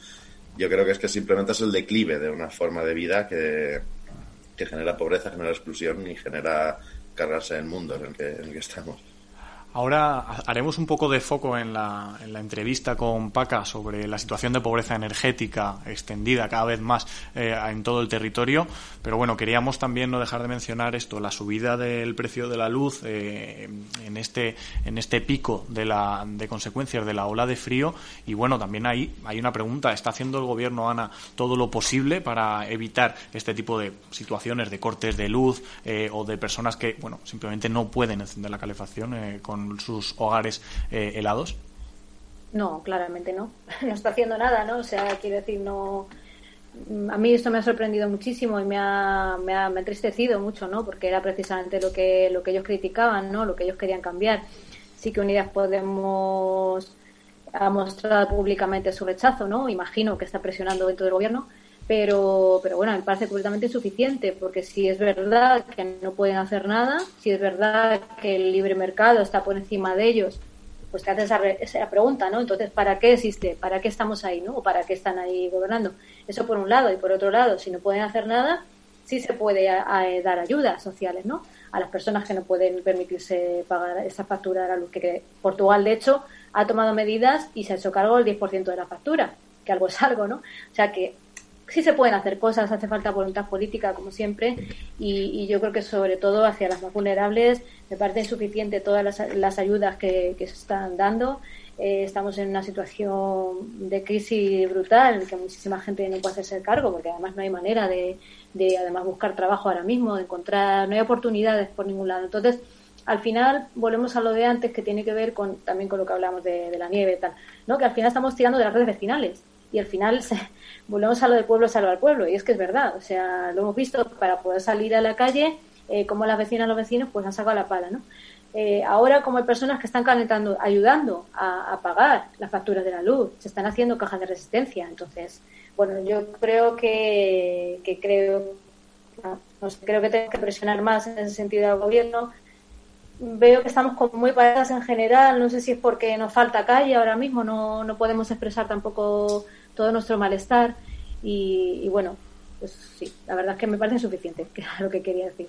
Yo creo que es que simplemente es el declive de una forma de vida que, que genera pobreza, genera exclusión y genera cargarse mundo en el que, en el que estamos. Ahora haremos un poco de foco en la, entrevista con Paca sobre la situación de pobreza energética extendida cada vez más eh, en todo el territorio, pero bueno, queríamos también no dejar de mencionar esto, la subida del precio de la luz eh, en este en este pico de la de consecuencias de la ola de frío. Y bueno, también hay hay una pregunta, ¿está haciendo el gobierno Ana todo lo posible para evitar este tipo de situaciones de cortes de luz eh, o de personas que bueno, simplemente no pueden encender la calefacción con sus hogares eh, helados? No, claramente no. No está haciendo nada, ¿no? O sea, quiero decir, no. A mí esto me ha sorprendido muchísimo y me ha, me ha, entristecido mucho, ¿no? Porque era precisamente lo que, lo que ellos criticaban, ¿no? Lo que ellos querían cambiar. Sí que Unidas Podemos ha mostrado públicamente su rechazo, ¿no? Imagino que está presionando dentro del gobierno, pero, pero bueno, me parece completamente insuficiente, porque si es verdad que no pueden hacer nada, si es verdad que el libre mercado está por encima de ellos, pues te haces esa, esa pregunta, ¿no? Entonces, ¿para qué existe? ¿Para qué estamos ahí, no? ¿O para qué están ahí gobernando? Eso por un lado. Y por otro lado, si no pueden hacer nada, sí se puede dar ayudas sociales, ¿no? A las personas que no pueden permitirse pagar esa factura de la luz. Que, Portugal, de hecho, ha tomado medidas y se ha hecho cargo del 10% de la factura, que algo es algo, ¿no? O sea que sí se pueden hacer cosas, hace falta voluntad política, como siempre, y, yo creo que sobre todo hacia las más vulnerables me parece insuficiente todas las, ayudas que, se están dando. Eh, estamos en una situación de crisis brutal en que muchísima gente no puede hacerse cargo porque además no hay manera de, además buscar trabajo ahora mismo, de encontrar, no hay oportunidades por ningún lado. Entonces, al final volvemos a lo de antes que tiene que ver con también con lo que hablamos de, de la nieve y tal, ¿no? Que al final estamos tirando de las redes vecinales y al final se, volvemos a lo del pueblo salva al pueblo y es que es verdad o sea lo hemos visto para poder salir a la calle eh, como las vecinas los vecinos pues han sacado la pala no eh, ahora como hay personas que están calentando ayudando a, pagar las facturas de la luz se están haciendo cajas de resistencia entonces bueno yo creo que, creo no, sé, creo que tengo que presionar más en ese sentido al gobierno veo que estamos como muy paradas en general. No sé si es porque nos falta calle ahora mismo, no, no podemos expresar tampoco todo nuestro malestar. Y, y bueno, pues sí, la verdad es que me parece suficiente, que era lo que quería decir.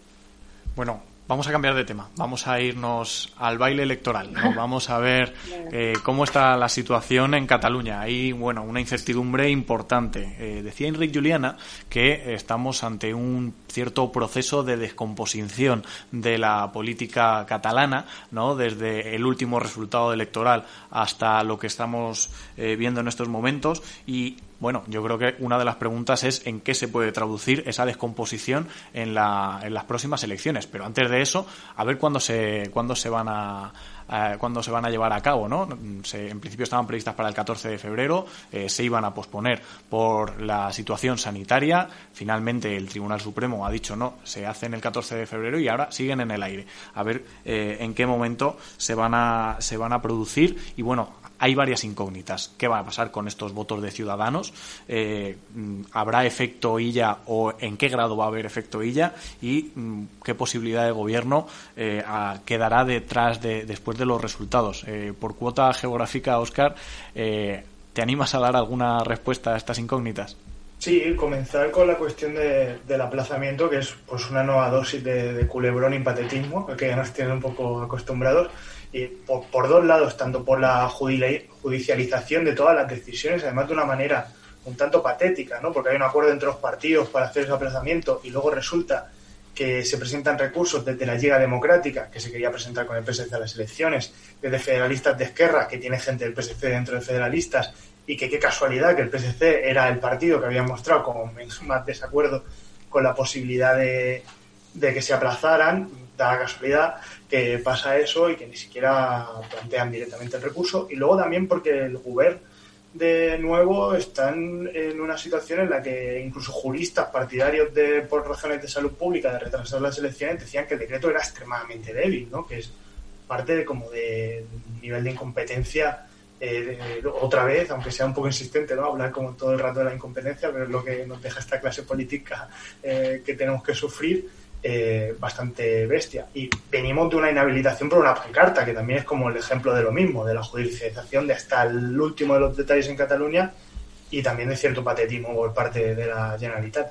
Bueno, Vamos a cambiar de tema. Vamos a irnos al baile electoral. Vamos a ver eh, cómo está la situación en Cataluña. Hay, bueno, una incertidumbre importante. Eh, decía Enrique Juliana que estamos ante un cierto proceso de descomposición de la política catalana, ¿no? Desde el último resultado electoral hasta lo que estamos eh, viendo en estos momentos y bueno, yo creo que una de las preguntas es en qué se puede traducir esa descomposición en, la, en las próximas elecciones. Pero antes de eso, a ver cuándo se, cuándo se van a, cuándo se van a llevar a cabo, ¿no? en principio estaban previstas para el 14 de febrero, eh, se iban a posponer por la situación sanitaria. Finalmente el Tribunal Supremo ha dicho no, se hacen el 14 de febrero y ahora siguen en el aire. A ver eh, en qué momento se van a se van a producir y bueno, hay varias incógnitas. ¿Qué va a pasar con estos votos de ciudadanos? Eh, ¿Habrá efecto ILLA o en qué grado va a haber efecto ILLA? ¿Y mm, qué posibilidad de gobierno eh, quedará detrás de, después de los resultados? Eh, por cuota geográfica, Oscar, ¿te animas a dar alguna respuesta a estas incógnitas? Sí, comenzar con la cuestión del aplazamiento, que es pues una nueva dosis de, de culebrón y patetismo, que ya nos tienen un poco acostumbrados y por, dos lados, tanto por la judicialización de todas las decisiones, además de una manera un tanto patética, ¿no? porque hay un acuerdo entre los partidos para hacer ese aplazamiento y luego resulta que se presentan recursos desde la Liga Democrática, que se quería presentar con el PSC a las elecciones, desde Federalistas de Esquerra, que tiene gente del PSC dentro de Federalistas, y que qué casualidad que el PSC era el partido que había mostrado como más desacuerdo con la posibilidad de que se aplazaran, da casualidad que pasa eso y que ni siquiera plantean directamente el recurso. Y luego también porque el gobierno de nuevo están en una situación en la que incluso juristas partidarios de por razones de salud pública de retrasar las elecciones decían que el decreto era extremadamente débil, ¿no? que es parte de como de nivel de incompetencia eh, otra vez, aunque sea un poco insistente, ¿no? Hablar como todo el rato de la incompetencia, pero es lo que nos deja esta clase política eh, que tenemos que sufrir eh, bastante bestia. Y venimos de una inhabilitación por una pancarta, que también es como el ejemplo de lo mismo, de la judicialización de hasta el último de los detalles en Cataluña y también de cierto patetismo por parte de la Generalitat.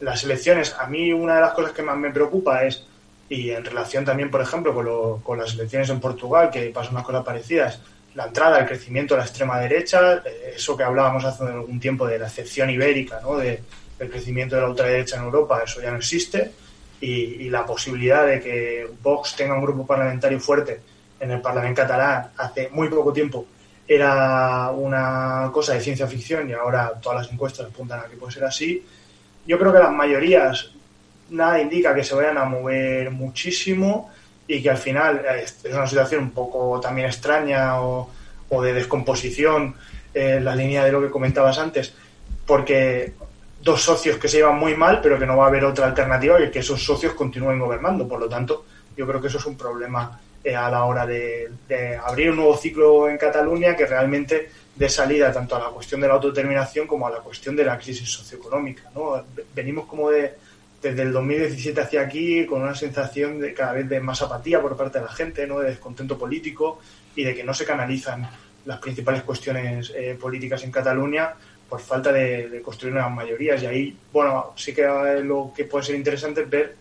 Las elecciones, a mí una de las cosas que más me preocupa es, y en relación también, por ejemplo, con, con las elecciones en Portugal, que pasan unas cosas parecidas, la entrada, el crecimiento de la extrema derecha, eh, eso que hablábamos hace algún tiempo de la excepción ibérica, ¿no? de, del crecimiento de la ultraderecha en Europa, eso ya no existe y, la posibilidad de que Vox tenga un grupo parlamentario fuerte en el Parlamento catalán hace muy poco tiempo era una cosa de ciencia ficción y ahora todas las encuestas apuntan a que puede ser así. Yo creo que las mayorías nada indica que se vayan a mover muchísimo y que al final es una situación un poco también extraña o, de descomposición en la línea de lo que comentabas antes, porque dos socios que se llevan muy mal, pero que no va a haber otra alternativa que que esos socios continúen gobernando. Por lo tanto, yo creo que eso es un problema eh, a la hora de, abrir un nuevo ciclo en Cataluña que realmente dé salida tanto a la cuestión de la autodeterminación como a la cuestión de la crisis socioeconómica. ¿no? Venimos como de, desde el 2017 hacia aquí con una sensación de cada vez de más apatía por parte de la gente, ¿no? de descontento político y de que no se canalizan las principales cuestiones eh, políticas en Cataluña por falta de, construir nuevas mayorías. Y ahí, bueno, sí que lo que puede ser interesante es ver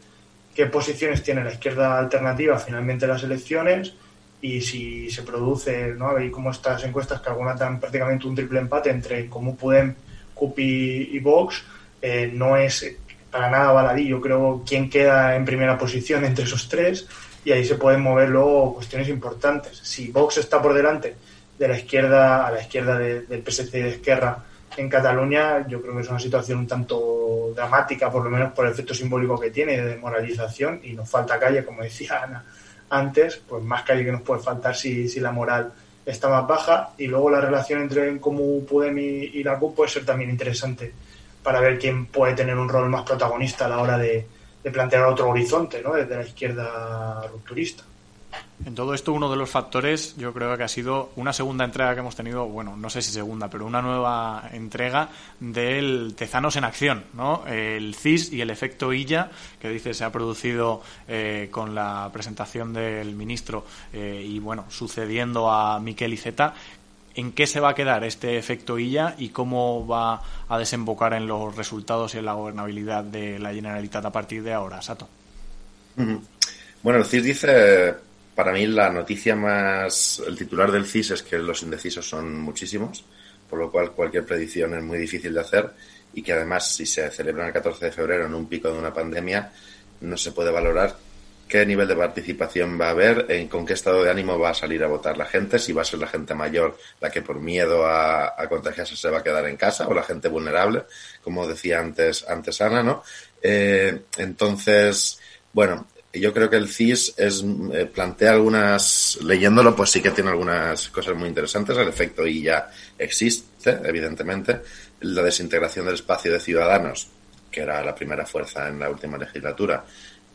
qué posiciones tiene la izquierda alternativa finalmente en las elecciones y si se produce, ¿no? Hay como estas encuestas que algunas dan prácticamente un triple empate entre cómo pueden Cupi y Vox, eh, no es para nada baladí. Yo creo quién queda en primera posición entre esos tres y ahí se pueden mover luego cuestiones importantes. Si Vox está por delante de la izquierda, a la izquierda del PSC y de Esquerra, en Cataluña yo creo que es una situación un tanto dramática, por lo menos por el efecto simbólico que tiene de demoralización y nos falta calle, como decía Ana antes, pues más calle que nos puede faltar si, si la moral está más baja y luego la relación entre Comú, Podem y, la CUP puede ser también interesante para ver quién puede tener un rol más protagonista a la hora de, plantear otro horizonte ¿no? desde la izquierda rupturista. En todo esto, uno de los factores, yo creo que ha sido una segunda entrega que hemos tenido, bueno, no sé si segunda, pero una nueva entrega del Tezanos en Acción, ¿no? El CIS y el efecto ILLA, que dice se ha producido eh, con la presentación del ministro eh, y, bueno, sucediendo a Miquel Iceta. ¿En qué se va a quedar este efecto ILLA y cómo va a desembocar en los resultados y en la gobernabilidad de la Generalitat a partir de ahora, Sato? Bueno, el CIS dice para mí la noticia más, el titular del CIS es que los indecisos son muchísimos, por lo cual cualquier predicción es muy difícil de hacer y que además si se celebra el 14 de febrero en un pico de una pandemia, no se puede valorar qué nivel de participación va a haber, en con qué estado de ánimo va a salir a votar la gente, si va a ser la gente mayor la que por miedo a, contagiarse se va a quedar en casa o la gente vulnerable, como decía antes, antes Ana, ¿no? Eh, entonces, bueno, yo creo que el CIS es, eh, plantea algunas, leyéndolo, pues sí que tiene algunas cosas muy interesantes. El efecto I ya existe, evidentemente. La desintegración del espacio de ciudadanos, que era la primera fuerza en la última legislatura,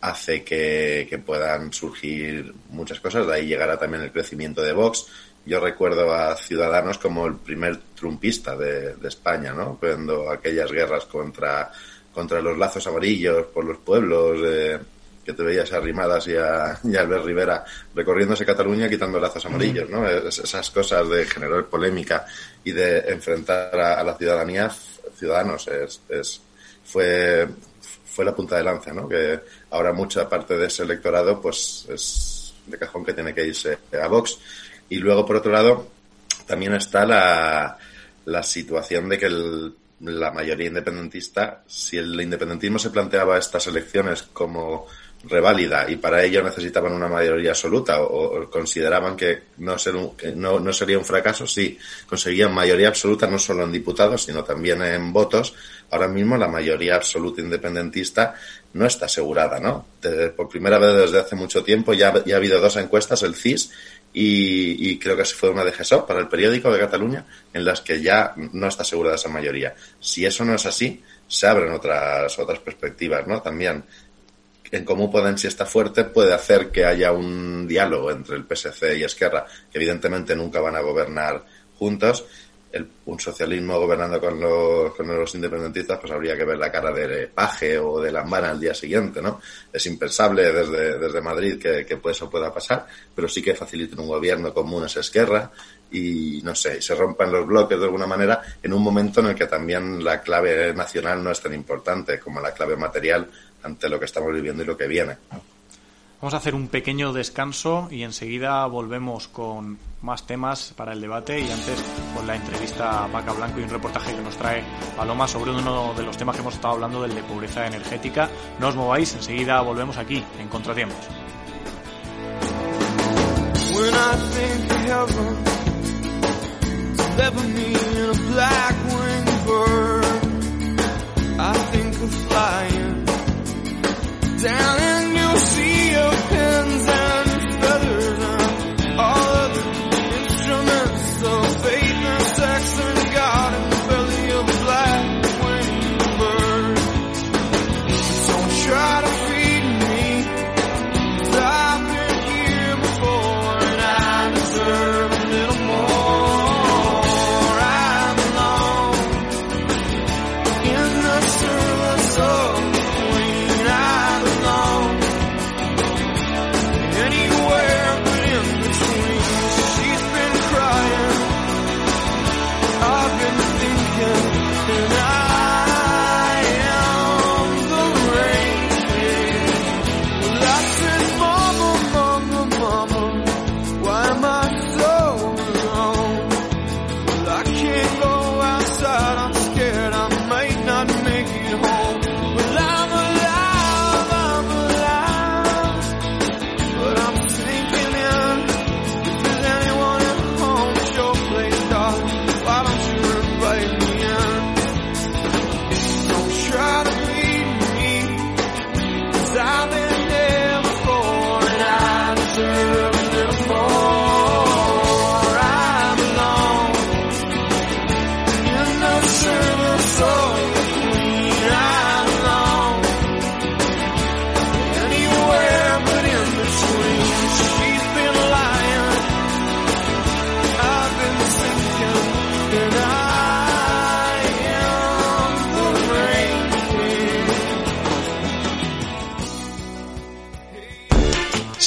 hace que, puedan surgir muchas cosas. De ahí llegará también el crecimiento de Vox. Yo recuerdo a Ciudadanos como el primer trumpista de, España, ¿no? Cuando aquellas guerras contra, contra los lazos amarillos por los pueblos, eh, que te veías arrimadas y a, y a Albert Rivera recorriéndose Cataluña quitando lazos amarillos, ¿no? esas cosas de generar polémica y de enfrentar a, la ciudadanía, ciudadanos, es, es, fue, fue la punta de lanza, ¿no? Que ahora mucha parte de ese electorado, pues es de cajón que tiene que irse a Vox. Y luego, por otro lado, también está la, la situación de que el, la mayoría independentista, si el independentismo se planteaba estas elecciones como reválida y para ello necesitaban una mayoría absoluta o, consideraban que, no, ser que no, sería un fracaso si conseguían mayoría absoluta no solo en diputados sino también en votos. Ahora mismo la mayoría absoluta independentista no está asegurada, ¿no? por primera vez desde hace mucho tiempo ya, ya ha habido dos encuestas, el CIS y, y, creo que fue una de GESO para el periódico de Cataluña en las que ya no está asegurada esa mayoría. Si eso no es así, se abren otras, otras perspectivas, ¿no? También en Comú Podem, si está fuerte, puede hacer que haya un diálogo entre el PSC y Esquerra, que evidentemente nunca van a gobernar juntos. El, un socialismo gobernando con los, con los independentistas, pues habría que ver la cara de Paje o de Lambana al día siguiente, ¿no? Es impensable desde, desde Madrid que, que eso pueda pasar, pero sí que faciliten un gobierno común es Esquerra y, no sé, se rompan los bloques de alguna manera en un momento en el que también la clave nacional no es tan importante como la clave material ante lo que estamos viviendo y lo que viene. Vamos a hacer un pequeño descanso y enseguida volvemos con más temas para el debate y antes con la entrevista a Vaca Blanco y un reportaje que nos trae Paloma sobre uno de los temas que hemos estado hablando, del de pobreza energética. No os mováis, enseguida volvemos aquí en Contratiempos. Down and you'll see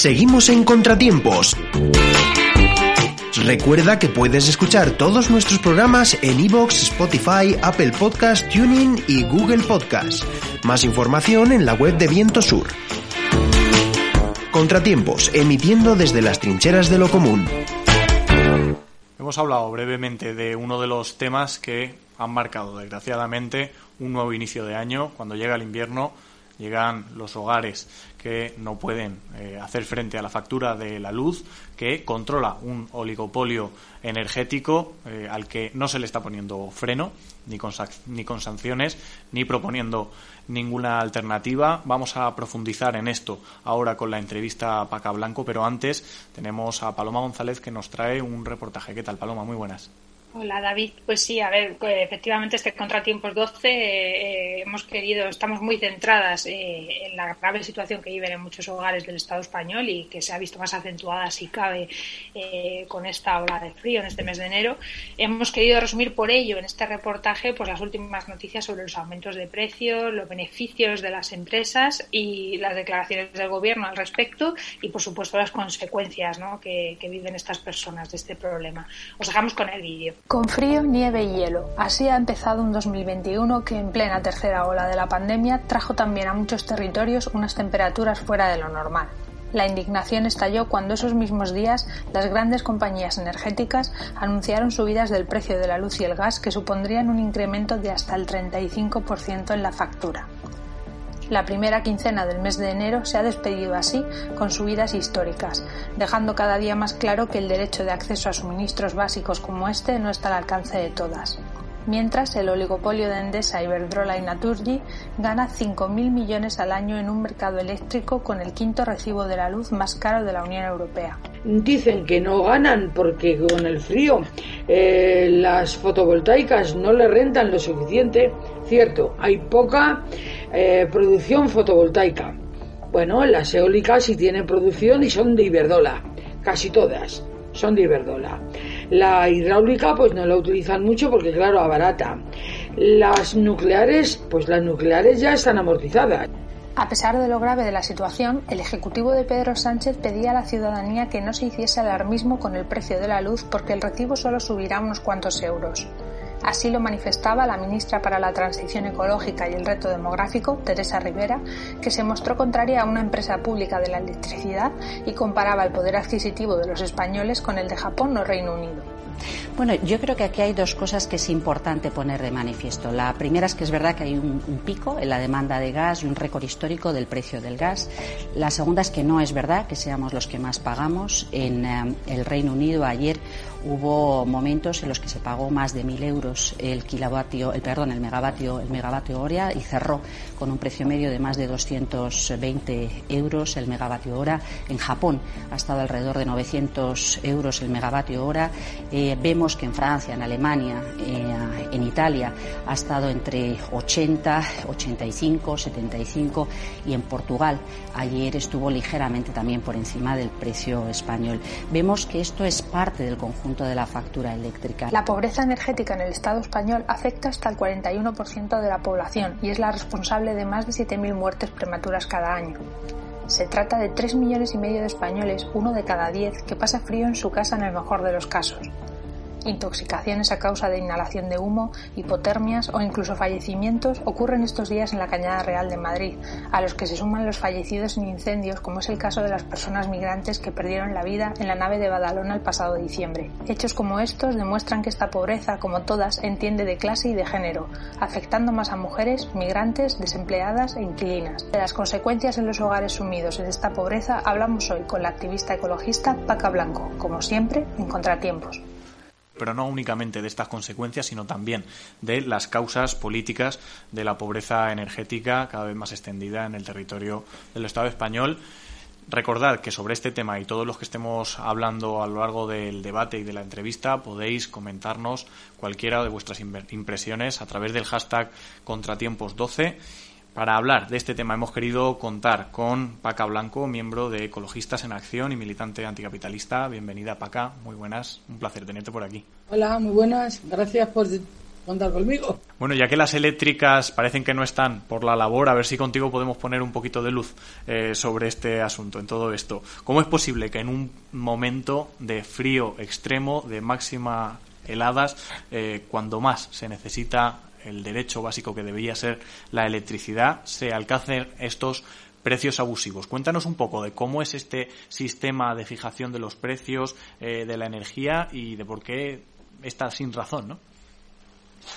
Seguimos en Contratiempos. Recuerda que puedes escuchar todos nuestros programas en iVoox, Spotify, Apple Podcast, Tuning y Google Podcast. Más información en la web de Viento Sur. Contratiempos, emitiendo desde las trincheras de lo común. Hemos hablado brevemente de uno de los temas que han marcado, desgraciadamente, un nuevo inicio de año. Cuando llega el invierno, llegan los hogares que no pueden eh, hacer frente a la factura de la luz, que controla un oligopolio energético eh, al que no se le está poniendo freno, ni con, ni con sanciones, ni proponiendo ninguna alternativa. Vamos a profundizar en esto ahora con la entrevista a Paca Blanco, pero antes tenemos a Paloma González que nos trae un reportaje. ¿Qué tal, Paloma? Muy buenas. Hola David, pues sí, a ver, efectivamente este Contratiempos 12 eh, hemos querido, estamos muy centradas eh, en la grave situación que viven en muchos hogares del Estado español y que se ha visto más acentuada si cabe eh, con esta ola de frío en este mes de enero. Hemos querido resumir por ello en este reportaje pues las últimas noticias sobre los aumentos de precios, los beneficios de las empresas y las declaraciones del gobierno al respecto y por supuesto las consecuencias ¿no? que, que viven estas personas de este problema. Os dejamos con el vídeo. Con frío, nieve y hielo. Así ha empezado un 2021 que en plena tercera ola de la pandemia trajo también a muchos territorios unas temperaturas fuera de lo normal. La indignación estalló cuando esos mismos días las grandes compañías energéticas anunciaron subidas del precio de la luz y el gas que supondrían un incremento de hasta el 35% en la factura. La primera quincena del mes de enero se ha despedido así con subidas históricas, dejando cada día más claro que el derecho de acceso a suministros básicos como este no está al alcance de todas mientras el oligopolio de Endesa, Iberdrola y Naturgy gana 5.000 millones al año en un mercado eléctrico con el quinto recibo de la luz más caro de la Unión Europea. Dicen que no ganan porque con el frío eh, las fotovoltaicas no le rentan lo suficiente. Cierto, hay poca eh, producción fotovoltaica. Bueno, las eólicas sí tienen producción y son de Iberdrola, casi todas son de Iberdrola. La hidráulica pues no la utilizan mucho porque claro, abarata. Las nucleares, pues las nucleares ya están amortizadas. A pesar de lo grave de la situación, el Ejecutivo de Pedro Sánchez pedía a la ciudadanía que no se hiciese alarmismo con el precio de la luz porque el recibo solo subirá unos cuantos euros. Así lo manifestaba la ministra para la Transición Ecológica y el Reto Demográfico, Teresa Rivera, que se mostró contraria a una empresa pública de la electricidad y comparaba el poder adquisitivo de los españoles con el de Japón o Reino Unido. Bueno, yo creo que aquí hay dos cosas que es importante poner de manifiesto. La primera es que es verdad que hay un, pico en la demanda de gas y un récord histórico del precio del gas. La segunda es que no es verdad que seamos los que más pagamos. En eh, el Reino Unido ayer hubo momentos en los que se pagó más de mil euros el kilovatio, el perdón, el megavatio, el megavatio hora y cerró con un precio medio de más de 220 euros el megavatio hora. En Japón ha estado alrededor de 900 euros el megavatio hora. Eh, vemos que en Francia, en Alemania, eh, en Italia ha estado entre 80, 85, 75 y en Portugal ayer estuvo ligeramente también por encima del precio español. Vemos que esto es parte del conjunto de la factura eléctrica. La pobreza energética en el Estado español afecta hasta el 41% de la población y es la responsable de más de 7.000 muertes prematuras cada año. Se trata de 3 millones y medio de españoles, uno de cada 10, que pasa frío en su casa en el mejor de los casos intoxicaciones a causa de inhalación de humo, hipotermias o incluso fallecimientos ocurren estos días en la Cañada Real de Madrid, a los que se suman los fallecidos en incendios, como es el caso de las personas migrantes que perdieron la vida en la nave de Badalona el pasado diciembre. Hechos como estos demuestran que esta pobreza, como todas, entiende de clase y de género, afectando más a mujeres, migrantes, desempleadas e inquilinas. De las consecuencias en los hogares sumidos en esta pobreza hablamos hoy con la activista ecologista Paca Blanco, como siempre, en contratiempos pero no únicamente de estas consecuencias, sino también de las causas políticas de la pobreza energética cada vez más extendida en el territorio del Estado español. Recordad que sobre este tema y todos los que estemos hablando a lo largo del debate y de la entrevista podéis comentarnos cualquiera de vuestras impresiones a través del hashtag contratiempos12 para hablar de este tema hemos querido contar con Paca Blanco, miembro de Ecologistas en Acción y militante anticapitalista. Bienvenida, Paca. Muy buenas. Un placer tenerte por aquí. Hola, muy buenas. Gracias por contar conmigo. Bueno, ya que las eléctricas parecen que no están por la labor, a ver si contigo podemos poner un poquito de luz eh, sobre este asunto, en todo esto. ¿Cómo es posible que en un momento de frío extremo, de máxima heladas, eh, cuando más se necesita el derecho básico que debería ser la electricidad, se alcancen estos precios abusivos. Cuéntanos un poco de cómo es este sistema de fijación de los precios eh, de la energía y de por qué está sin razón, ¿no?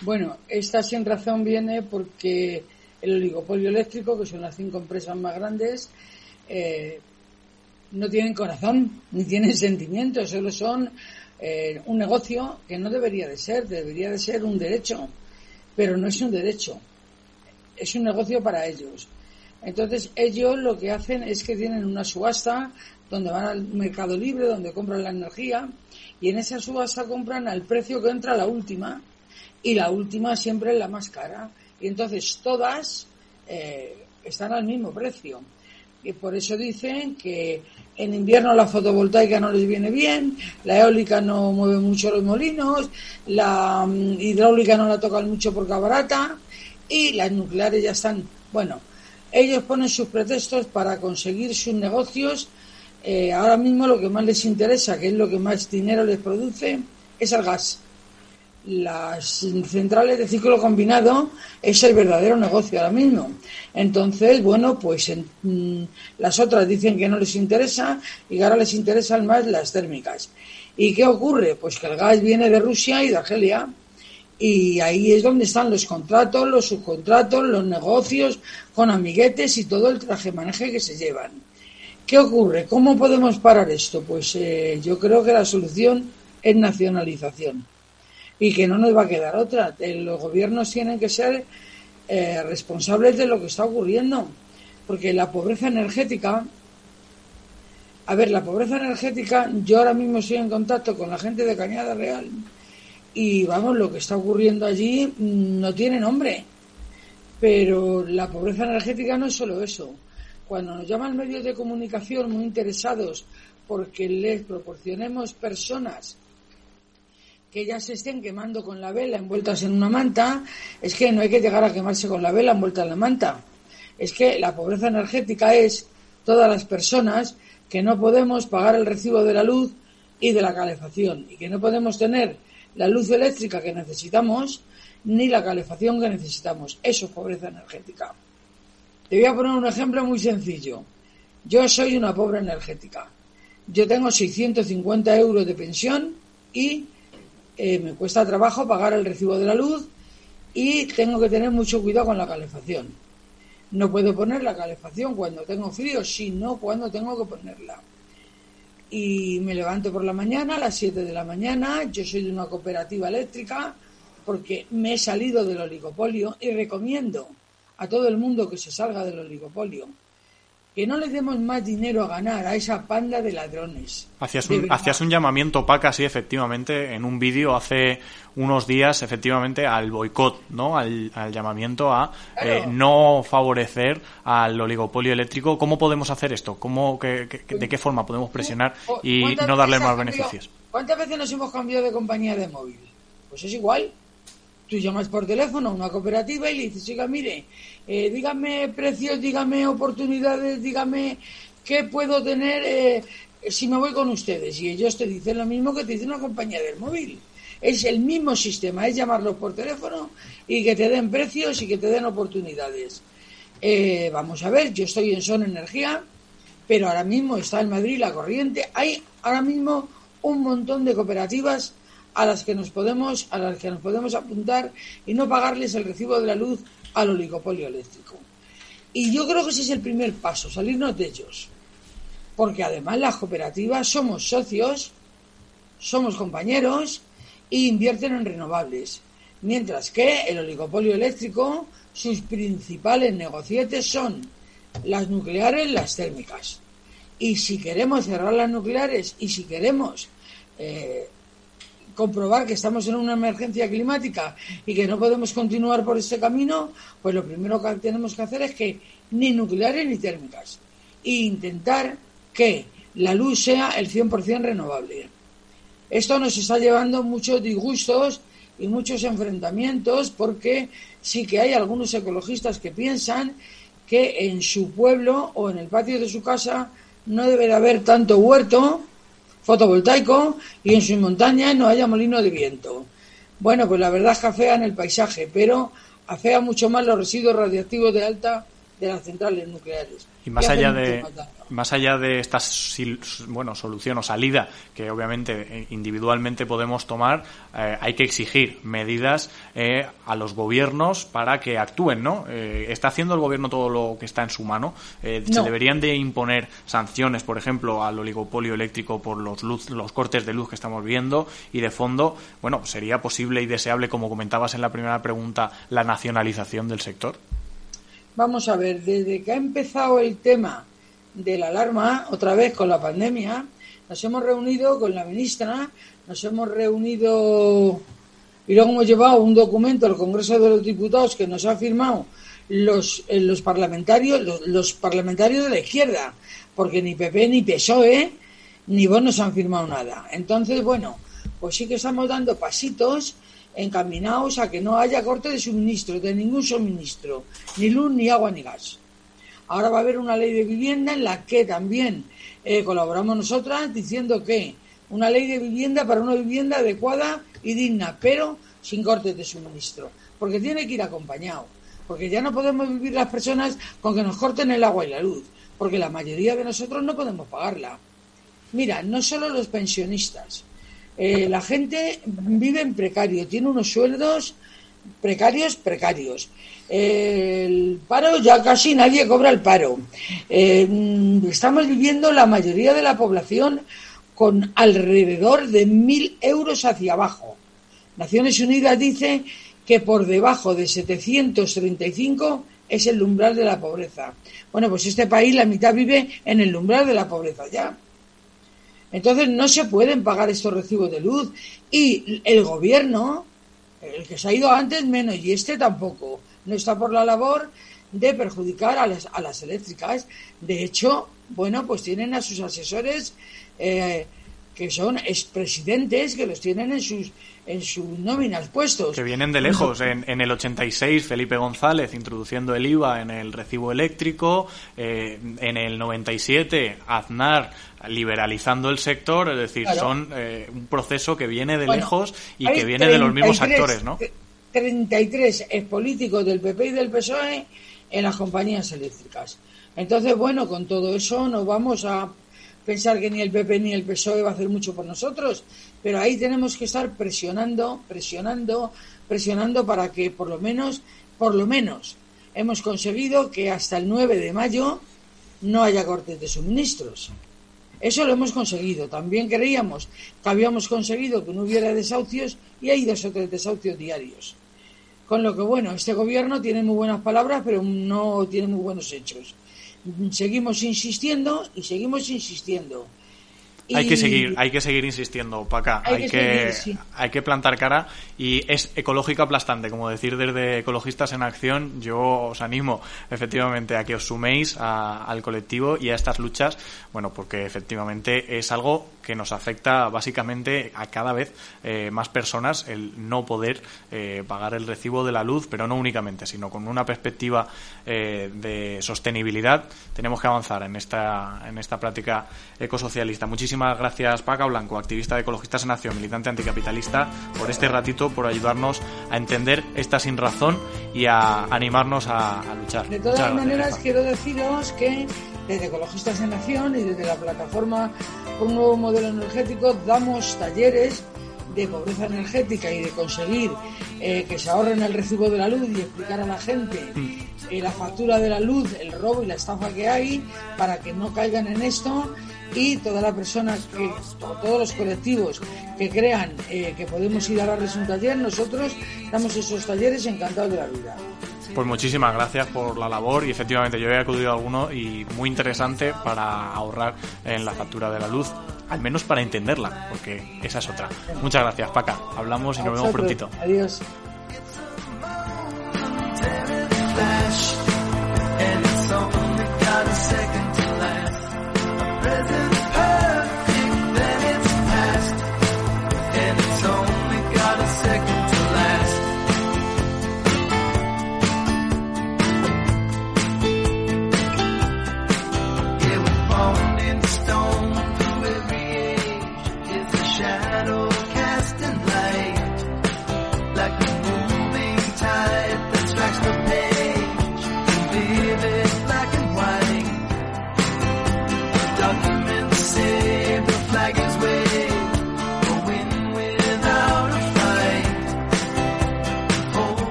Bueno, esta sin razón viene porque el oligopolio eléctrico, que son las cinco empresas más grandes, eh, no tienen corazón ni tienen sentimientos, solo son eh, un negocio que no debería de ser, debería de ser un derecho, pero no es un derecho, es un negocio para ellos. Entonces ellos lo que hacen es que tienen una subasta donde van al mercado libre, donde compran la energía y en esa subasta compran al precio que entra la última y la última siempre es la más cara. Y entonces todas eh, están al mismo precio. Y por eso dicen que en invierno la fotovoltaica no les viene bien, la eólica no mueve mucho los molinos, la mm, hidráulica no la tocan mucho porque barata y las nucleares ya están. Bueno, ellos ponen sus pretextos para conseguir sus negocios. Eh, ahora mismo lo que más les interesa, que es lo que más dinero les produce, es el gas las centrales de ciclo combinado es el verdadero negocio ahora mismo. Entonces, bueno, pues mm, las otras dicen que no les interesa y ahora les interesan más las térmicas. ¿Y qué ocurre? Pues que el gas viene de Rusia y de Argelia y ahí es donde están los contratos, los subcontratos, los negocios con amiguetes y todo el traje maneje que se llevan. ¿Qué ocurre? ¿Cómo podemos parar esto? Pues eh, yo creo que la solución es nacionalización y que no nos va a quedar otra. Eh, los gobiernos tienen que ser eh, responsables de lo que está ocurriendo, porque la pobreza energética, a ver, la pobreza energética, yo ahora mismo estoy en contacto con la gente de Cañada Real y vamos, lo que está ocurriendo allí mm, no tiene nombre, pero la pobreza energética no es solo eso. Cuando nos llaman medios de comunicación muy interesados porque les proporcionemos personas que ellas se estén quemando con la vela envueltas en una manta, es que no hay que llegar a quemarse con la vela envuelta en la manta. Es que la pobreza energética es todas las personas que no podemos pagar el recibo de la luz y de la calefacción y que no podemos tener la luz eléctrica que necesitamos ni la calefacción que necesitamos. Eso es pobreza energética. Te voy a poner un ejemplo muy sencillo. Yo soy una pobre energética. Yo tengo 650 euros de pensión y eh, me cuesta trabajo pagar el recibo de la luz y tengo que tener mucho cuidado con la calefacción. No puedo poner la calefacción cuando tengo frío, sino cuando tengo que ponerla. Y me levanto por la mañana, a las 7 de la mañana, yo soy de una cooperativa eléctrica porque me he salido del oligopolio y recomiendo a todo el mundo que se salga del oligopolio que no le demos más dinero a ganar a esa panda de ladrones. Hacías un, hacías un llamamiento, Paca, sí, efectivamente, en un vídeo hace unos días, efectivamente, al boicot, ¿no? Al, llamamiento a eh, no favorecer al oligopolio eléctrico. ¿Cómo podemos hacer esto? ¿Cómo, que, ¿De qué forma podemos presionar y no darle más beneficios? ¿Cuántas veces nos hemos cambiado de compañía de móvil? Pues es igual. Tú llamas por teléfono a una cooperativa y le dices, oiga, mire, eh, dígame precios, dígame oportunidades, dígame qué puedo tener eh, si me voy con ustedes. Y ellos te dicen lo mismo que te dice una compañía del móvil. Es el mismo sistema, es llamarlos por teléfono y que te den precios y que te den oportunidades. Eh, vamos a ver, yo estoy en Son Energía, pero ahora mismo está en Madrid la corriente. Hay ahora mismo un montón de cooperativas a las que nos podemos, a las que nos podemos apuntar y no pagarles el recibo de la luz al oligopolio eléctrico. Y yo creo que ese es el primer paso, salirnos de ellos. Porque además las cooperativas somos socios, somos compañeros e invierten en renovables. Mientras que el oligopolio eléctrico, sus principales negocietes son las nucleares, las térmicas. Y si queremos cerrar las nucleares y si queremos eh, comprobar que estamos en una emergencia climática y que no podemos continuar por este camino, pues lo primero que tenemos que hacer es que ni nucleares ni térmicas. E intentar que la luz sea el 100% renovable. Esto nos está llevando muchos disgustos y muchos enfrentamientos porque sí que hay algunos ecologistas que piensan que en su pueblo o en el patio de su casa no debe de haber tanto huerto fotovoltaico y en su montaña no haya molino de viento. Bueno, pues la verdad es que afean el paisaje, pero afea mucho más los residuos radiactivos de alta de las centrales nucleares. Y más allá de más allá de esta bueno solución o salida que obviamente eh, individualmente podemos tomar, eh, hay que exigir medidas eh, a los gobiernos para que actúen, ¿no? está haciendo el gobierno todo lo que está en su mano. Se deberían de imponer sanciones, por ejemplo, al oligopolio eléctrico por los luz, los cortes de luz que estamos viendo y de fondo, bueno, sería posible y deseable, como comentabas en la primera pregunta, la nacionalización del sector. Vamos a ver, desde que ha empezado el tema de la alarma, otra vez con la pandemia, nos hemos reunido con la ministra, nos hemos reunido y luego hemos llevado un documento al Congreso de los Diputados que nos ha firmado los, eh, los parlamentarios, los, los, parlamentarios de la izquierda, porque ni PP ni PSOE ni vos nos han firmado nada. Entonces, bueno, pues sí que estamos dando pasitos encaminados a que no haya corte de suministro, de ningún suministro, ni luz, ni agua, ni gas. Ahora va a haber una ley de vivienda en la que también eh, colaboramos nosotras diciendo que una ley de vivienda para una vivienda adecuada y digna, pero sin cortes de suministro, porque tiene que ir acompañado, porque ya no podemos vivir las personas con que nos corten el agua y la luz, porque la mayoría de nosotros no podemos pagarla. Mira, no solo los pensionistas, eh, la gente vive en precario, tiene unos sueldos precarios, precarios. el paro, ya casi nadie cobra el paro. Eh, estamos viviendo la mayoría de la población con alrededor de mil euros hacia abajo. Naciones Unidas dice que por debajo de 735 es el umbral de la pobreza. Bueno, pues este país la mitad vive en el umbral de la pobreza ya. Entonces no se pueden pagar estos recibos de luz y el gobierno, el que se ha ido antes menos y este tampoco, no está por la labor de perjudicar a las, a las eléctricas. De hecho, bueno, pues tienen a sus asesores eh, que son expresidentes que los tienen en sus en sus nóminas puestos. Que vienen de lejos. En, en, el 86, Felipe González introduciendo el IVA en el recibo eléctrico. Eh, en el 97, Aznar liberalizando el sector. Es decir, son eh, un proceso que viene de lejos y que viene de los mismos actores, ¿no? 33 es políticos del PP y del PSOE en las compañías eléctricas. Entonces, bueno, con todo eso no vamos a pensar que ni el PP ni el PSOE va a hacer mucho por nosotros, pero ahí tenemos que estar presionando, presionando, presionando para que por lo menos, por lo menos, hemos conseguido que hasta el 9 de mayo no haya cortes de suministros. Eso lo hemos conseguido. También creíamos que habíamos conseguido que no hubiera desahucios y hay dos o tres desahucios diarios. Con lo que, bueno, este gobierno tiene muy buenas palabras, pero no tiene muy buenos hechos seguimos insistiendo y seguimos insistiendo. Hay que seguir, hay que seguir insistiendo, Paca. Hay, hay que, hay que plantar cara y es ecológico aplastante, como decir desde Ecologistas en Acción. Yo os animo efectivamente a que os suméis al colectivo y a estas luchas, bueno, porque efectivamente es algo que nos afecta básicamente a cada vez eh, más personas el no poder eh, pagar el recibo de la luz, pero no únicamente, sino con una perspectiva eh, de sostenibilidad. Tenemos que avanzar en esta, en esta práctica ecosocialista. Muchísimas gracias, Paca Blanco, activista de Ecologistas en Acción, militante anticapitalista, por este ratito, por ayudarnos a entender esta sin razón y a animarnos a, luchar. De todas maneras, quiero deciros que desde Ecologistas en Acción y desde la plataforma por un nuevo modelo energético damos talleres de pobreza energética y de conseguir eh, que se ahorren el recibo de la luz y explicar a la gente eh, la factura de la luz, el robo y la estafa que hay para que no caigan en esto. Y todas las personas que, todos los colectivos que crean eh, que podemos ir a darles un taller, nosotros damos esos talleres encantados de la vida. Pues muchísimas gracias por la labor y efectivamente yo he acudido a alguno y muy interesante para ahorrar en la factura de la luz, al menos para entenderla, porque esa es otra. Muchas gracias, Paca. Hablamos y nos vemos prontito. Adiós.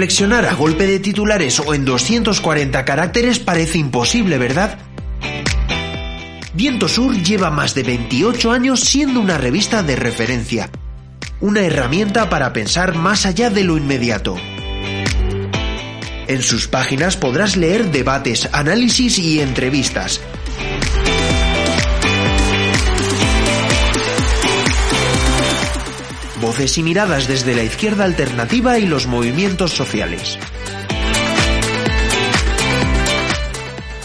Reflexionar a golpe de titulares o en 240 caracteres parece imposible, ¿verdad? Viento Sur lleva más de 28 años siendo una revista de referencia, una herramienta para pensar más allá de lo inmediato. En sus páginas podrás leer debates, análisis y entrevistas. Voces y miradas desde la izquierda alternativa y los movimientos sociales.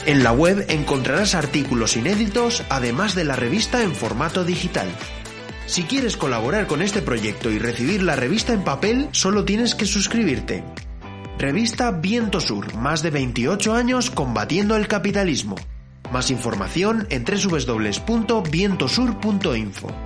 En la web encontrarás artículos inéditos, además de la revista en formato digital. Si quieres colaborar con este proyecto y recibir la revista en papel, solo tienes que suscribirte. Revista Viento Sur, más de 28 años combatiendo el capitalismo. Más información en www.vientosur.info.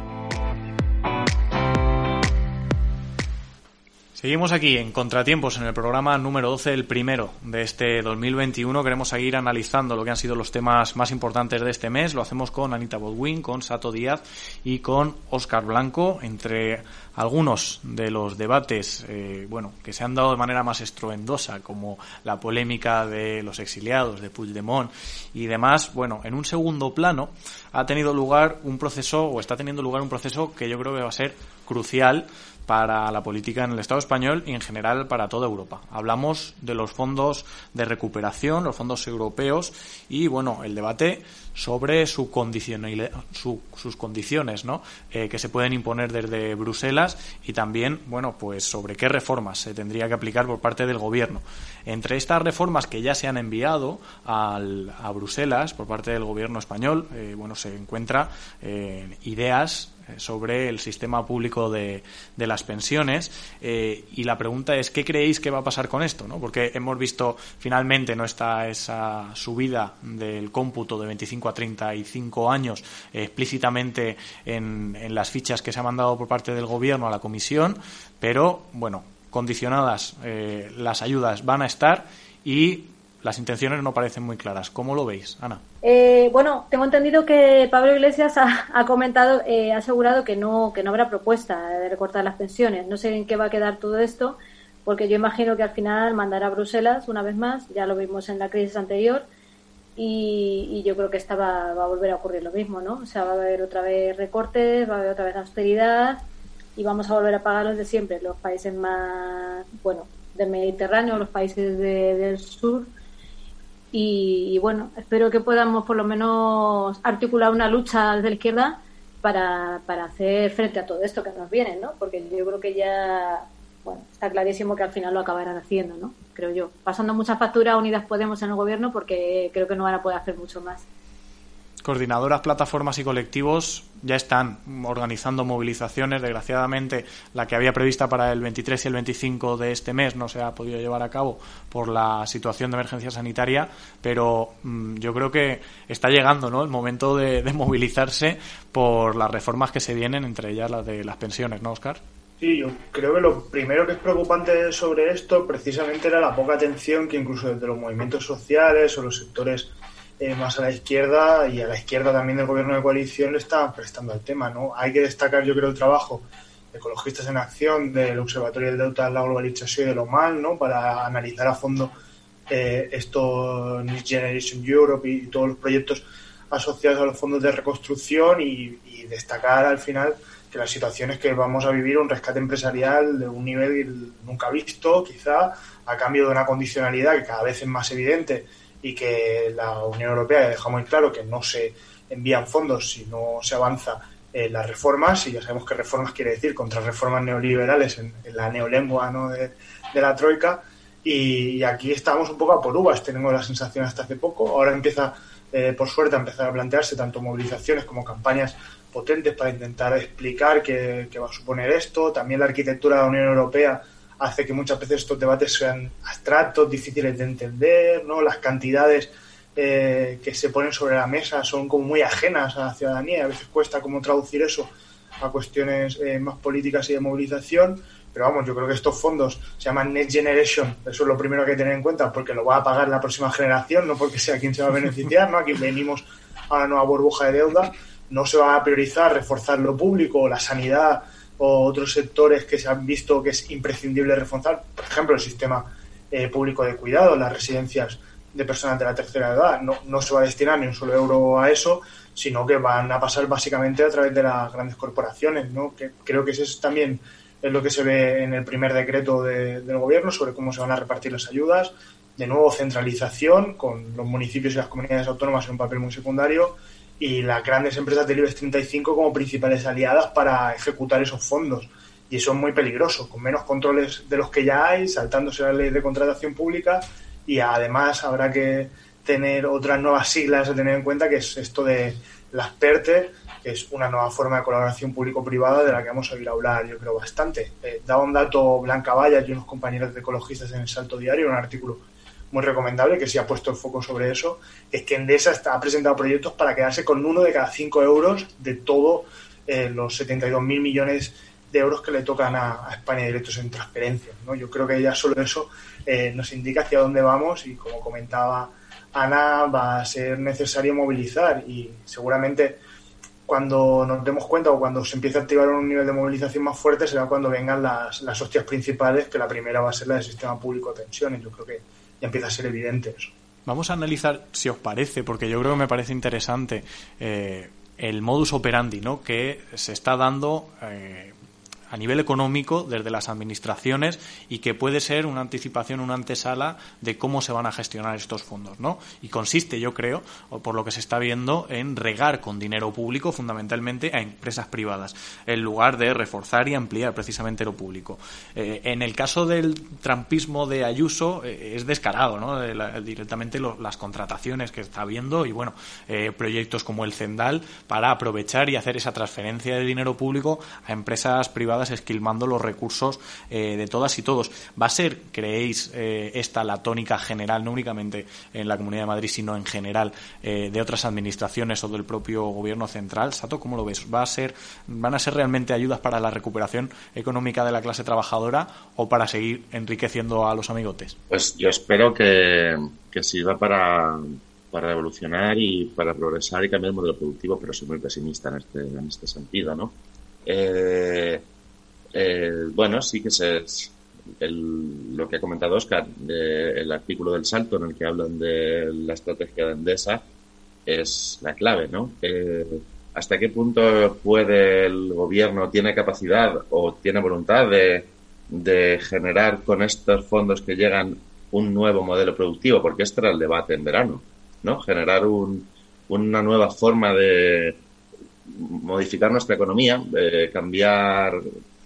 Seguimos aquí en Contratiempos, en el programa número 12, el primero de este 2021. Queremos seguir analizando lo que han sido los temas más importantes de este mes. Lo hacemos con Anita Bodwin, con Sato Díaz y con Óscar Blanco, entre algunos de los debates eh, bueno, que se han dado de manera más estruendosa, como la polémica de los exiliados, de Puigdemont y demás. Bueno, en un segundo plano ha tenido lugar un proceso, o está teniendo lugar un proceso que yo creo que va a ser crucial para la política en el Estado español y en general para toda Europa. Hablamos de los fondos de recuperación, los fondos europeos y bueno, el debate sobre su sus condiciones, ¿no? Eh, que se pueden imponer desde Bruselas y también, bueno, pues sobre qué reformas se tendría que aplicar por parte del gobierno. Entre estas reformas que ya se han enviado a Bruselas por parte del gobierno español, eh, bueno, se encuentra eh, ideas sobre el sistema público de, de las pensiones eh, y la pregunta es ¿qué creéis que va a pasar con esto? ¿no? Porque hemos visto finalmente no está esa subida del cómputo de 25 a 35 años explícitamente en, en las fichas que se ha mandado por parte del gobierno a la comisión, pero bueno, condicionadas eh, las ayudas van a estar y las intenciones no parecen muy claras. ¿Cómo lo veis, Ana? Eh, bueno, tengo entendido que Pablo Iglesias ha, comentado, eh, ha asegurado que no, que no habrá propuesta de recortar las pensiones. No sé en qué va a quedar todo esto, porque yo imagino que al final mandará a Bruselas una vez más, ya lo vimos en la crisis anterior, y, yo creo que esta va, va, a volver a ocurrir lo mismo, ¿no? O sea, va a haber otra vez recortes, va a haber otra vez austeridad, y vamos a volver a pagar los de siempre, los países más, bueno, del Mediterráneo, los países del sur, y, bueno, espero que podamos por lo menos articular una lucha desde la izquierda para, para hacer frente a todo esto que nos viene, ¿no? Porque yo creo que ya, bueno, está clarísimo que al final lo acabarán haciendo, ¿no? Creo yo. Pasando muchas facturas Unidas Podemos en el gobierno porque creo que no van a poder hacer mucho más coordinadoras, plataformas y colectivos ya están organizando movilizaciones. Desgraciadamente, la que había prevista para el 23 y el 25 de este mes no se ha podido llevar a cabo por la situación de emergencia sanitaria, pero mm, yo creo que está llegando ¿no? el momento de, movilizarse por las reformas que se vienen, entre ellas las de las pensiones, ¿no, Oscar? Sí, yo creo que lo primero que es preocupante sobre esto precisamente era la poca atención que incluso desde los movimientos sociales o los sectores eh, más a la izquierda y a la izquierda también del gobierno de coalición le están prestando al tema. ¿no? Hay que destacar, yo creo, el trabajo de Ecologistas en Acción, del Observatorio del Delta de la Globalización y de lo mal, ¿no? para analizar a fondo eh, esto Next Generation Europe y, todos los proyectos asociados a los fondos de reconstrucción y, destacar al final que la situación es que vamos a vivir un rescate empresarial de un nivel nunca visto, quizá a cambio de una condicionalidad que cada vez es más evidente y que la Unión Europea deja muy claro que no se envían fondos si no se avanza en las reformas, y ya sabemos que reformas quiere decir contra reformas neoliberales en, la neolengua ¿no? de, la Troika, y, aquí estamos un poco a por uvas, tenemos la sensación hasta hace poco, ahora empieza, eh, por suerte, a empezar a plantearse tanto movilizaciones como campañas potentes para intentar explicar qué va a suponer esto, también la arquitectura de la Unión Europea hace que muchas veces estos debates sean abstractos, difíciles de entender, ¿no? Las cantidades eh, que se ponen sobre la mesa son como muy ajenas a la ciudadanía, a veces cuesta como traducir eso a cuestiones eh, más políticas y de movilización, pero vamos, yo creo que estos fondos se llaman Next Generation, eso es lo primero que hay que tener en cuenta, porque lo va a pagar la próxima generación, no porque sea quien se va a beneficiar, ¿no? Aquí venimos a una nueva burbuja de deuda, no se va a priorizar reforzar lo público, la sanidad, o otros sectores que se han visto que es imprescindible reforzar, por ejemplo, el sistema eh, público de cuidado, las residencias de personas de la tercera edad. No, no se va a destinar ni un solo euro a eso, sino que van a pasar básicamente a través de las grandes corporaciones. ¿no? Que creo que eso es también es lo que se ve en el primer decreto del gobierno sobre cómo se van a repartir las ayudas. De nuevo, centralización con los municipios y las comunidades autónomas en un papel muy secundario y las grandes empresas del IBEX 35 como principales aliadas para ejecutar esos fondos y eso es muy peligroso, con menos controles de los que ya hay, saltándose la ley de contratación pública y además habrá que tener otras nuevas siglas a tener en cuenta, que es esto de las PERTE, que es una nueva forma de colaboración público-privada de la que vamos a oír hablar, yo creo, bastante. Eh, daba un dato Blanca Vallas y unos compañeros de ecologistas en el Salto Diario, un artículo muy recomendable que sí ha puesto el foco sobre eso, es que Endesa está, ha presentado proyectos para quedarse con uno de cada cinco euros de todos eh, los 72.000 millones de euros que le tocan a, España directos en transferencias. ¿no? Yo creo que ya solo eso eh, nos indica hacia dónde vamos y como comentaba Ana, va a ser necesario movilizar y seguramente cuando nos demos cuenta o cuando se empiece a activar un nivel de movilización más fuerte será cuando vengan las, las hostias principales, que la primera va a ser la del sistema público de pensiones. Yo creo que empieza a ser evidente eso. Vamos a analizar, si os parece, porque yo creo que me parece interesante, eh, el modus operandi ¿no? que se está dando eh, a nivel económico desde las administraciones y que puede ser una anticipación, una antesala de cómo se van a gestionar estos fondos, ¿no? Y consiste, yo creo, por lo que se está viendo, en regar con dinero público fundamentalmente a empresas privadas, en lugar de reforzar y ampliar precisamente lo público. Eh, en el caso del trampismo de Ayuso eh, es descarado, ¿no? directamente las contrataciones que está viendo y bueno, eh, proyectos como el Cendal para aprovechar y hacer esa transferencia de dinero público a empresas privadas esquilmando los recursos eh, de todas y todos. ¿Va a ser, creéis, eh, esta la tónica general, no únicamente en la Comunidad de Madrid, sino en general eh, de otras administraciones o del propio Gobierno central? Sato, ¿cómo lo ves? ¿Va a ser, ¿Van a ser realmente ayudas para la recuperación económica de la clase trabajadora o para seguir enriqueciendo a los amigotes? Pues yo espero que, que sirva para para evolucionar y para progresar y cambiar el modelo productivo, pero soy muy pesimista en este, en este sentido, ¿no? Eh, eh, bueno, sí que es lo que ha comentado Oscar, el artículo del salto en el que hablan de la estrategia de Endesa es la clave, ¿no? Eh, ¿Hasta qué punto puede el gobierno, tiene capacidad o tiene voluntad de, de generar con estos fondos que llegan un nuevo modelo productivo? Porque este era el debate en verano, ¿no? Generar un, una nueva forma de modificar nuestra economía, eh, cambiar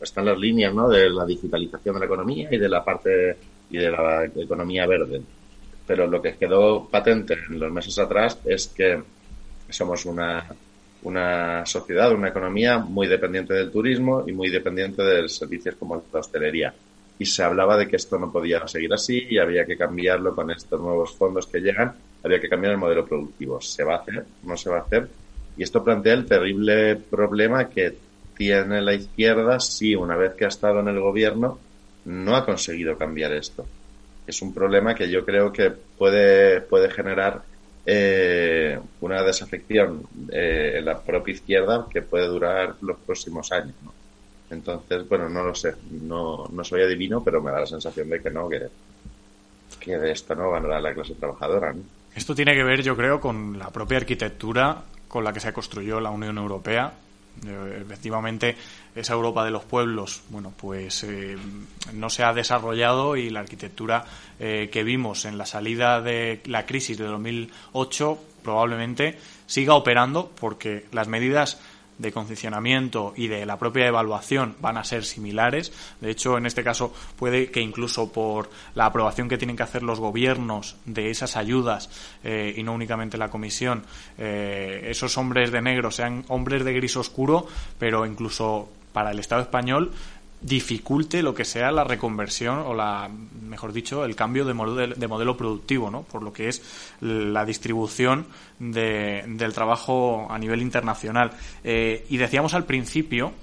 están las líneas ¿no? de la digitalización de la economía y de la parte y de la economía verde. Pero lo que quedó patente en los meses atrás es que somos una, una sociedad, una economía muy dependiente del turismo y muy dependiente de servicios como la hostelería. Y se hablaba de que esto no podía seguir así y había que cambiarlo con estos nuevos fondos que llegan, había que cambiar el modelo productivo. ¿Se va a hacer? ¿No se va a hacer? Y esto plantea el terrible problema que tiene la izquierda, sí, una vez que ha estado en el gobierno, no ha conseguido cambiar esto. Es un problema que yo creo que puede, puede generar eh, una desafección eh, en la propia izquierda que puede durar los próximos años. Entonces, bueno, no lo sé, no, no soy adivino, pero me da la sensación de que no, que, que de esto no ganará la clase trabajadora. Esto tiene que ver, yo creo, con la propia arquitectura con la que se construyó la Unión Europea efectivamente, esa Europa de los pueblos, bueno, pues eh, no se ha desarrollado y la arquitectura eh, que vimos en la salida de la crisis de 2008 probablemente siga operando porque las medidas de concesionamiento y de la propia evaluación van a ser similares. De hecho, en este caso puede que incluso por la aprobación que tienen que hacer los gobiernos de esas ayudas eh, y no únicamente la comisión, eh, esos hombres de negro sean hombres de gris oscuro, pero incluso para el Estado español dificulte lo que sea la reconversión o la, mejor dicho, el cambio de modelo, de modelo productivo, ¿no? Por lo que es la distribución de, del trabajo a nivel internacional. Eh, y decíamos al principio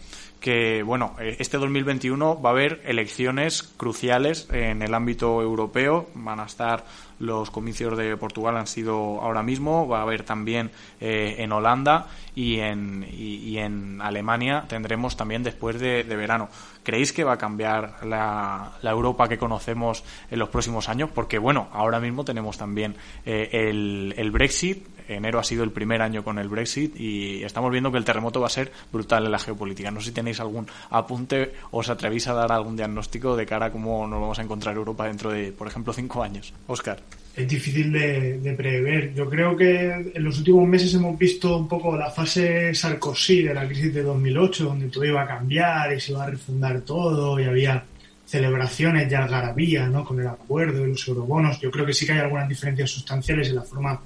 que, bueno, eh, este 2021 va a haber elecciones cruciales en el ámbito europeo. Van a estar los comicios de Portugal, han sido ahora mismo. Va a haber también eh, en Holanda. y en, y, en Alemania tendremos también después de, verano. ¿Creéis que va a cambiar la, Europa que conocemos en los próximos años? Porque, bueno, ahora mismo tenemos también eh, el, el Brexit. Enero ha sido el primer año con el Brexit y estamos viendo que el terremoto va a ser brutal en la geopolítica. No sé si tenéis algún apunte o os atrevéis a dar algún diagnóstico de cara a cómo nos vamos a encontrar Europa dentro de, por ejemplo, cinco años. Oscar es difícil de, prever. Yo creo que en los últimos meses hemos visto un poco la fase Sarkozy de la crisis de 2008, donde todo iba a cambiar y se iba a refundar todo y había celebraciones de algarabía ¿no? con el acuerdo de los eurobonos. Yo creo que sí que hay algunas diferencias sustanciales en la forma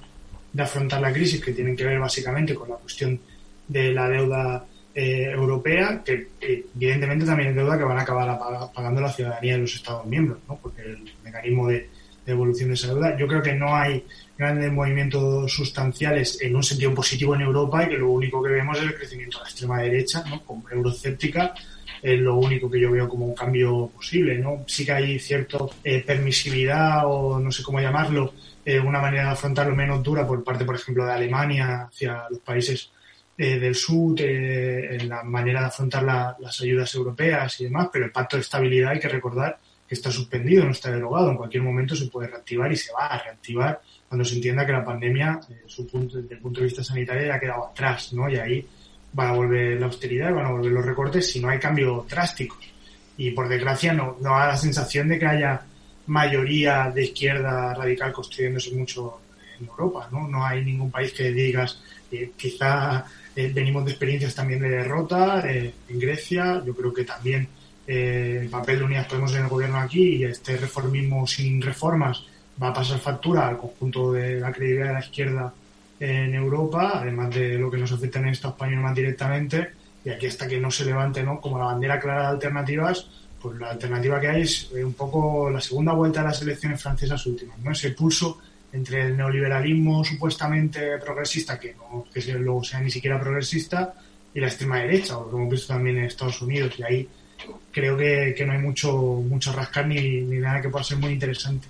de afrontar la crisis que tienen que ver básicamente con la cuestión de la deuda eh, europea, que evidentemente también es deuda que van a acabar pagando la ciudadanía de los Estados miembros, ¿no? porque el mecanismo de de evolución de esa deuda. Yo creo que no hay grandes movimientos sustanciales en un sentido positivo en Europa y que lo único que vemos es el crecimiento de la extrema derecha, ¿no? como eurocéptica, es lo único que yo veo como un cambio posible. ¿no? Sí que hay cierta eh, permisividad o no sé cómo llamarlo, eh, una manera de afrontarlo menos dura por parte, por ejemplo, de Alemania hacia los países eh, del sur, en la manera de afrontar las ayudas europeas y demás, pero el pacto de estabilidad hay que recordar que está suspendido, no está derogado. En cualquier momento se puede reactivar y se va a reactivar cuando se entienda que la pandemia, eh, su punto, desde el punto de vista sanitario, ya ha quedado atrás, ¿no? Y ahí van a volver la austeridad, van a volver los recortes si no hay cambios drásticos. Y por desgracia no, no da la sensación de que haya mayoría de izquierda radical construyéndose mucho en Europa, ¿no? Hay ningún país que digas, eh, quizá eh, venimos de experiencias también de derrota, en Grecia, yo creo que también eh, el papel de Unidas Podemos en el gobierno aquí y este reformismo sin reformas va a pasar factura al conjunto de la credibilidad de la izquierda en Europa, además de lo que nos afecta en el Estado español más directamente, y aquí hasta que no se levante ¿no? como la bandera clara de alternativas, pues la alternativa que hay es un poco la segunda vuelta de las elecciones francesas últimas, ¿no? ese pulso entre el neoliberalismo supuestamente progresista, que no que luego sea ni siquiera progresista, y la extrema derecha, lo que hemos visto también en Estados Unidos, y ahí creo que, no hay mucho, mucho rascar ni, nada que pueda ser muy interesante.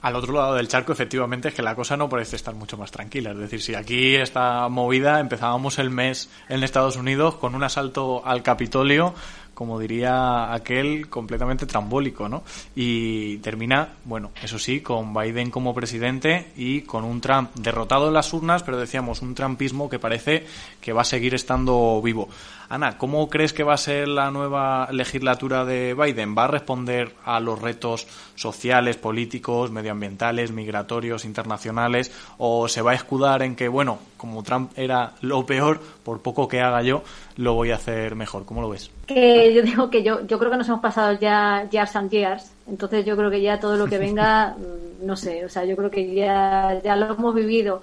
Al otro lado del charco, efectivamente, es que la cosa no parece estar mucho más tranquila. Es decir, si aquí esta movida empezábamos el mes en Estados Unidos con un asalto al Capitolio como diría aquel, completamente trambólico, ¿no? Y termina, bueno, eso sí, con Biden como presidente y con un Trump derrotado en las urnas, pero decíamos, un trumpismo que parece que va a seguir estando vivo. Ana, ¿cómo crees que va a ser la nueva legislatura de Biden? ¿Va a responder a los retos sociales, políticos, medioambientales, migratorios, internacionales? ¿O se va a escudar en que, bueno, como Trump era lo peor, por poco que haga yo, lo voy a hacer mejor? ¿Cómo lo ves? Que yo digo que yo, yo creo que nos hemos pasado ya years and years, entonces yo creo que ya todo lo que venga, mm, no sé, o sea, yo creo que ya, ya lo hemos vivido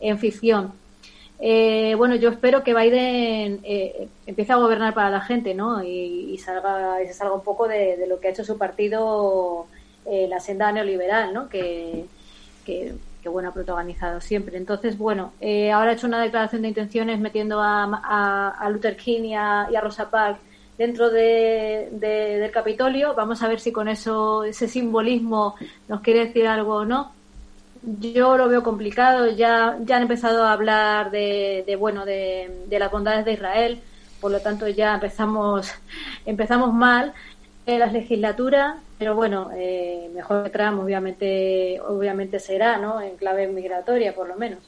en ficción eh, bueno, yo espero que Biden eh, empiece a gobernar para la gente, ¿no? Y, salga, y se salga un poco de, lo que ha hecho su partido, eh, la senda neoliberal, ¿no? Que, que, bueno, ha protagonizado siempre. Entonces, bueno, ahora ha hecho una declaración de intenciones metiendo a, Luther King y a, Rosa Parks dentro del Capitolio. Vamos a ver si con eso, ese simbolismo nos quiere decir algo o no yo lo veo complicado. Ya, ya han empezado a hablar de, de bueno, de, de, las bondades de Israel. Por lo tanto, ya empezamos, empezamos mal en las legislaturas. Pero bueno, eh, mejor que obviamente, obviamente será, ¿no? En clave migratoria, por lo menos.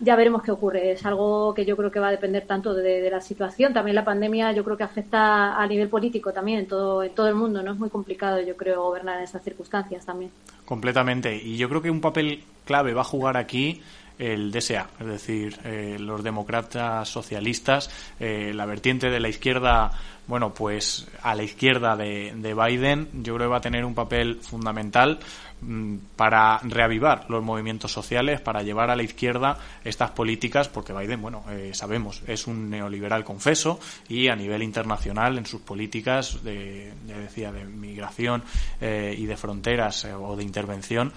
Ya veremos qué ocurre. Es algo que yo creo que va a depender tanto de, la situación. También la pandemia yo creo que afecta a nivel político también en todo, en todo el mundo. No es muy complicado, yo creo, gobernar en estas circunstancias también. Completamente. Y yo creo que un papel clave va a jugar aquí el DSA, es decir, eh, los demócratas socialistas, eh, la vertiente de la izquierda, bueno, pues a la izquierda de, de Biden, yo creo que va a tener un papel fundamental Mm, para reavivar los movimientos sociales, para llevar a la izquierda estas políticas, porque Biden, bueno, eh, sabemos, es un neoliberal confeso y a nivel internacional en sus políticas de, decía, de migración eh, y de fronteras eh, o de intervención,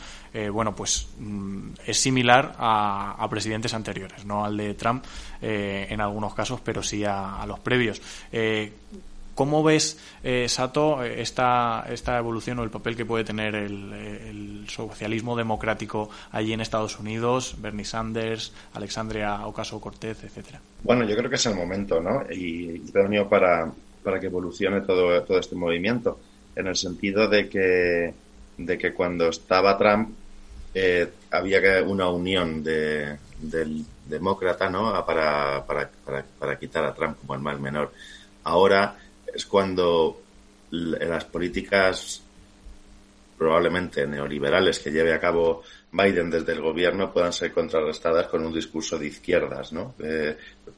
bueno, pues mm, es similar a, presidentes anteriores, no al de Trump en algunos casos, pero sí a, los previos ¿Cómo ves, eh, Sato, esta, esta evolución o el papel que puede tener el, socialismo democrático allí en Estados Unidos, Bernie Sanders, Alexandria Ocasio-Cortez, etcétera? Bueno, yo creo que es el momento, ¿no? Y idóneo para, para que evolucione todo, todo este movimiento, en el sentido de que, de que cuando estaba Trump eh, había una unión de, del demócrata ¿no? Para, para, para, quitar a Trump como el mal menor. Ahora es cuando las políticas probablemente neoliberales que lleve a cabo Biden desde el gobierno puedan ser contrarrestadas con un discurso de izquierdas, ¿no? Eh,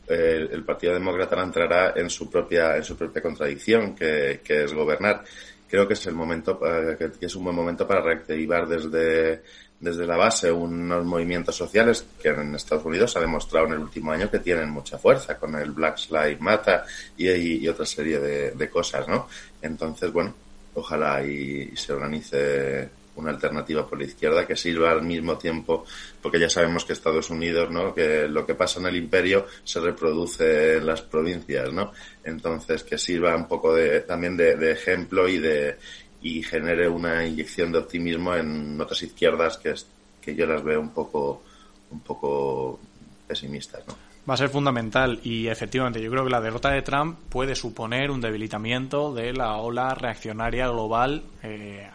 eh, el Partido Demócrata entrará en su propia en su propia contradicción, que, que es gobernar. Creo que es el momento, que es un buen momento para reactivar desde desde la base unos movimientos sociales que en Estados Unidos ha demostrado en el último año que tienen mucha fuerza con el Black Lives Matter y, otra serie de, cosas, ¿no? Entonces, bueno, ojalá y, se organice una alternativa por la izquierda que sirva al mismo tiempo, porque ya sabemos que Estados Unidos, ¿no? Que lo que pasa en el imperio se reproduce en las provincias, ¿no? Entonces, que sirva un poco de, también de ejemplo y de, y genere una inyección de optimismo en otras izquierdas que, que yo las veo un poco, un poco pesimistas, ¿no? Va a ser fundamental y efectivamente yo creo que la derrota de Trump puede suponer un debilitamiento de la ola reaccionaria global eh,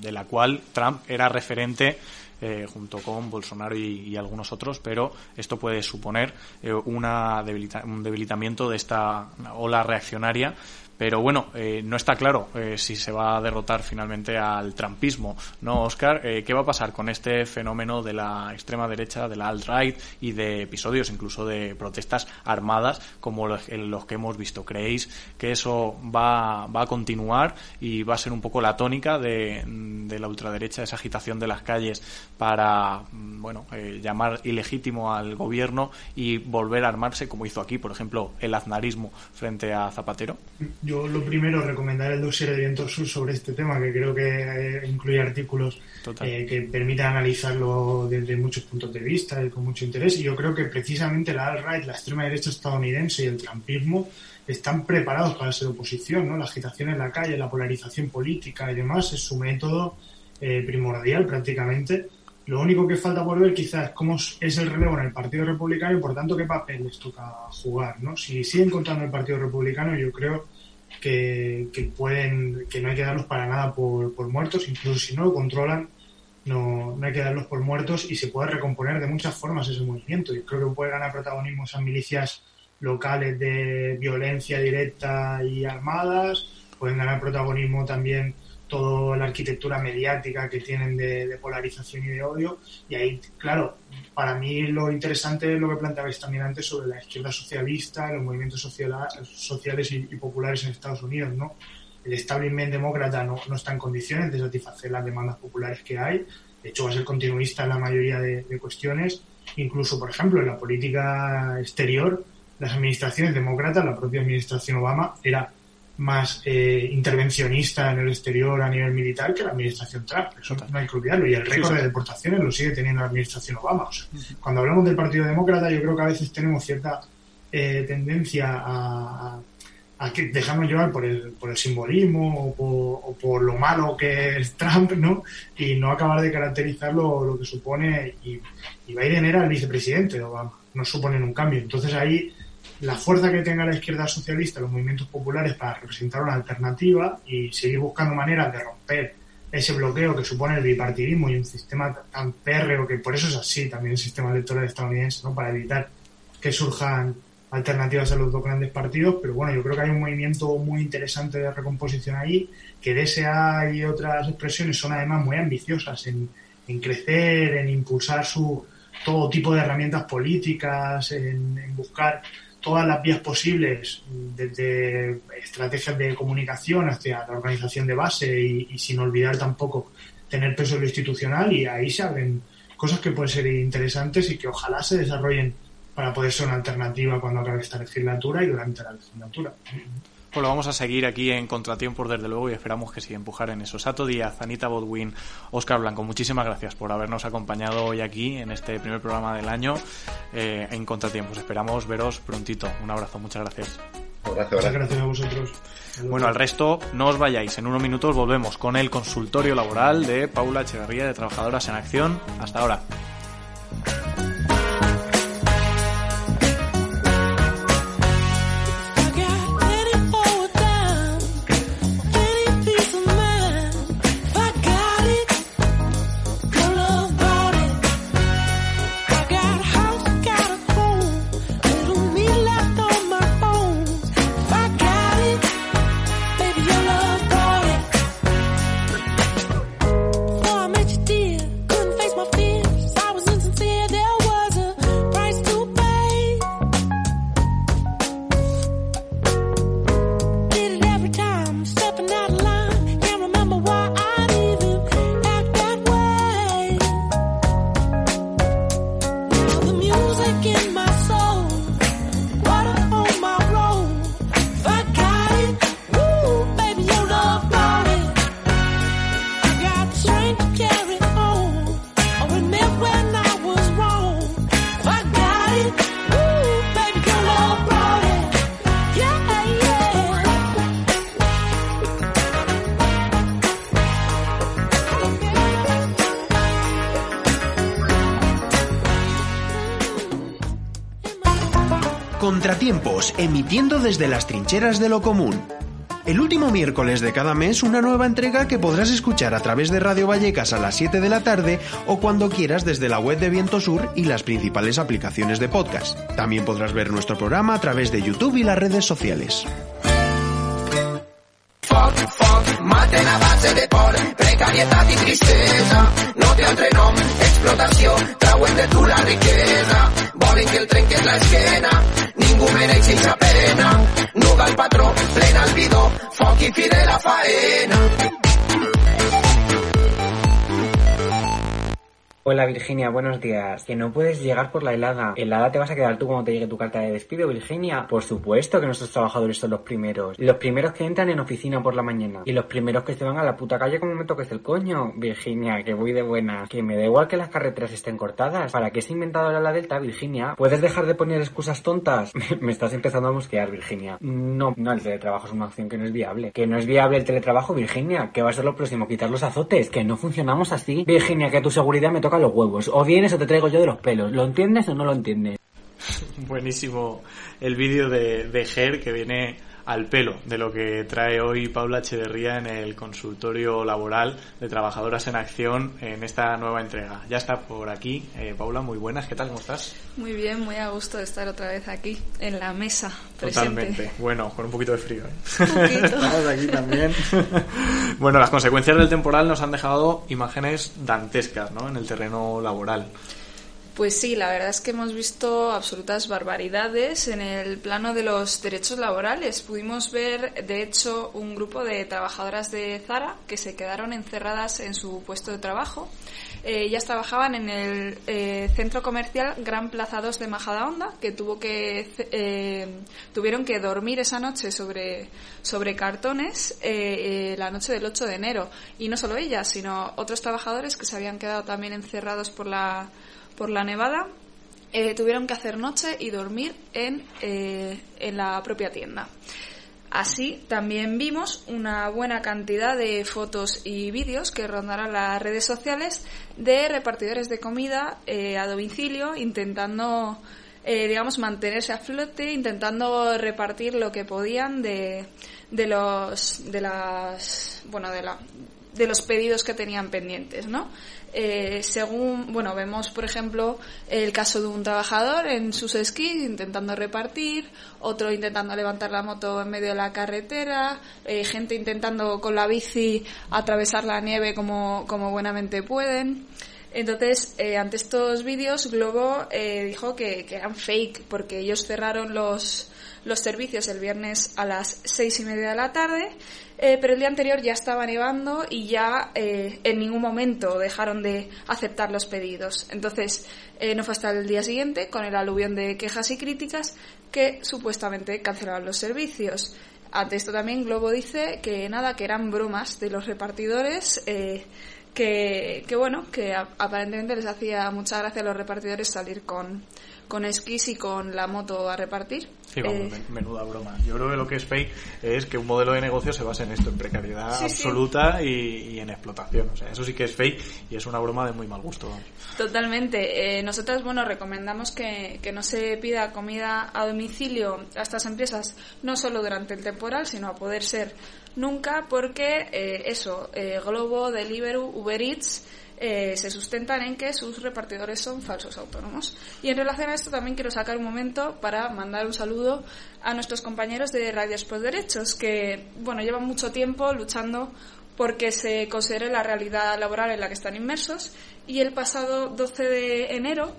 de la cual Trump era referente eh, junto con Bolsonaro y, algunos otros, pero esto puede suponer eh, una un debilitamiento de esta ola reaccionaria pero bueno, eh, no está claro eh, si se va a derrotar finalmente al trumpismo, ¿no, Oscar? Eh, ¿Qué va a pasar con este fenómeno de la extrema derecha, de la alt-right y de episodios incluso de protestas armadas como los, que hemos visto? ¿Creéis que eso va, a continuar y va a ser un poco la tónica de, de la ultraderecha, esa agitación de las calles para, mm, bueno, llamar ilegítimo al gobierno y volver a armarse como hizo aquí, por ejemplo, el aznarismo frente a Zapatero? Yo lo primero recomendar el dossier de Viento Sur sobre este tema, que creo que eh, incluye artículos eh, que permitan analizarlo desde muchos puntos de vista y con mucho interés. Y yo creo que precisamente la alt-right, la extrema derecha estadounidense y el trumpismo están preparados para ser oposición, ¿no? La agitación en la calle, la polarización política y demás es su método eh, primordial prácticamente lo único que falta por ver quizás es cómo es el relevo en el Partido Republicano y por tanto qué papel les toca jugar, ¿no? Si siguen contando el Partido Republicano, yo creo que, pueden, que no hay que darlos para nada por, por, muertos, incluso si no lo controlan, no, no hay que darlos por muertos y se puede recomponer de muchas formas ese movimiento. Yo creo que puede ganar protagonismo esas milicias locales de violencia directa y armadas, pueden ganar protagonismo también toda la arquitectura mediática que tienen de, polarización y de odio. Y ahí, claro, para mí lo interesante es lo que planteabais también antes sobre la izquierda socialista, los movimientos sociales y, populares en Estados Unidos, ¿no? El establishment demócrata no, no, está en condiciones de satisfacer las demandas populares que hay. De hecho, va a ser continuista en la mayoría de, de cuestiones. Incluso, por ejemplo, en la política exterior, las administraciones demócratas, la propia administración Obama, era más eh, intervencionista en el exterior a nivel militar que la administración Trump. Eso no hay que olvidarlo. Y el récord de deportaciones lo sigue teniendo la administración Obama. Cuando hablamos del Partido Demócrata, yo creo que a veces tenemos cierta eh, tendencia a, a que dejarnos llevar por el, por el simbolismo o por, lo malo que es Trump, ¿no? Y no acabar de caracterizar lo, que supone. Y, y Biden era el vicepresidente de Obama. No suponen un cambio. Entonces ahí la fuerza que tenga la izquierda socialista, los movimientos populares para representar una alternativa y seguir buscando maneras de romper ese bloqueo que supone el bipartidismo y un sistema tan férreo que por eso es así también el sistema electoral estadounidense, ¿no? Para evitar que surjan alternativas a los dos grandes partidos, pero bueno, yo creo que hay un movimiento muy interesante de recomposición ahí, que DSA y otras expresiones son además muy ambiciosas en, crecer, en impulsar su todo tipo de herramientas políticas, en buscar todas las vías posibles, desde estrategias de comunicación hasta la organización de base y, sin olvidar tampoco tener peso en lo institucional y ahí se abren cosas que pueden ser interesantes y que ojalá se desarrollen para poder ser una alternativa cuando acabe esta legislatura y durante la legislatura. Pues lo vamos a seguir aquí en Contratiempos, desde luego, y esperamos que sí empujar en eso. Sato Díaz, Anita Bodwin, Oscar Blanco, muchísimas gracias por habernos acompañado hoy aquí en este primer programa del año eh, en Contratiempos. Esperamos veros prontito. Un abrazo, muchas gracias. Gracias, gracias a vosotros. Bueno, al resto no os vayáis. En unos minutos volvemos con el consultorio laboral de Paula Echeverría de Trabajadoras en Acción. Hasta ahora. Emitiendo desde las trincheras de lo común. El último miércoles de cada mes una nueva entrega que podrás escuchar a través de Radio Vallecas a las 7 de la tarde o cuando quieras desde la web de Viento Sur y las principales aplicaciones de podcast. También podrás ver nuestro programa a través de YouTube y las redes sociales. Base de de tu la riquesa. Volen que el trenques l'esquena, sense pena. Nuga el patró, plena el bidó, foc i fi de la faena. Virginia, buenos días. Que no puedes llegar por la helada. ¿Helada te vas a quedar tú cuando te llegue tu carta de despido, Virginia? Por supuesto que nuestros trabajadores son los primeros. Los primeros que entran en oficina por la mañana. Y los primeros que se van a la puta calle como me toques el coño. Virginia, que voy de buena. Que me da igual que las carreteras estén cortadas. ¿Para qué se ha inventado la Delta, Virginia? ¿Puedes dejar de poner excusas tontas? me estás empezando a mosquear, Virginia. No, no, el teletrabajo es una opción que no es viable. Que no es viable el teletrabajo, Virginia. Que va a ser lo próximo, quitar los azotes. Que no funcionamos así. Virginia, que tu seguridad me toca los huevos. O vienes o te traigo yo de los pelos. ¿Lo entiendes o no lo entiendes? Buenísimo el vídeo de, de Ger que viene al pelo de lo que trae hoy Paula Echeverría en el consultorio laboral de Trabajadoras en Acción en esta nueva entrega. Ya está por aquí. Eh, Paula, muy buenas. ¿Qué tal? ¿Cómo estás? Muy bien, muy a gusto de estar otra vez aquí, en la mesa. Presente. Totalmente. Bueno, con un poquito de frío. ¿eh? Un poquito. Estamos aquí también. bueno, las consecuencias del temporal nos han dejado imágenes dantescas ¿no? en el terreno laboral. Pues sí, la verdad es que hemos visto absolutas barbaridades en el plano de los derechos laborales. Pudimos ver, de hecho, un grupo de trabajadoras de Zara que se quedaron encerradas en su puesto de trabajo. Eh, ellas trabajaban en el eh, centro comercial Gran Plaza 2 de Majadahonda, que tuvo que eh, tuvieron que dormir esa noche sobre sobre cartones eh, eh, la noche del 8 de enero. Y no solo ellas, sino otros trabajadores que se habían quedado también encerrados por la por la nevada, eh, tuvieron que hacer noche y dormir en, eh, en la propia tienda. Así, también vimos una buena cantidad de fotos y vídeos que rondaron las redes sociales de repartidores de comida eh, a domicilio intentando, digamos, mantenerse a flote, intentando repartir lo que podían de, de los, de las, bueno, de la, de los pedidos que tenían pendientes, ¿no? Eh, según, bueno, vemos, por ejemplo, el caso de un trabajador en sus esquís intentando repartir, otro intentando levantar la moto en medio de la carretera, eh, gente intentando con la bici atravesar la nieve como, como buenamente pueden. Entonces, eh, ante estos vídeos, Globo eh, dijo que, que eran fake porque ellos cerraron los, los servicios el viernes a las seis y media de la tarde, eh, pero el día anterior ya estaba nevando y ya eh, en ningún momento dejaron de aceptar los pedidos. Entonces, eh, no fue hasta el día siguiente, con el aluvión de quejas y críticas, que supuestamente cancelaron los servicios. Ante esto también Globo dice que nada, que eran bromas de los repartidores, que, que bueno, que aparentemente les hacía mucha gracia a los repartidores salir con, con esquís y con la moto a repartir. Sí, vamos, Eh, menuda broma. Yo creo que lo que es fake es que un modelo de negocio se basa en esto, en precariedad Sí, sí. absoluta y, y en explotación. O sea, eso sí que es fake y es una broma de muy mal gusto. vamos. Totalmente. Eh, nosotras, bueno, recomendamos que, que no se pida comida a domicilio a estas empresas, no solo durante el temporal, sino a poder ser nunca, porque eh, eso, eh, Globo, Deliveroo, Uber Eats, eh, se sustentan en que sus repartidores son falsos autónomos. Y en relación a esto también quiero sacar un momento para mandar un saludo a nuestros compañeros de Radios por Derechos, que, bueno, llevan mucho tiempo luchando porque se considere la realidad laboral en la que están inmersos y el pasado 12 de enero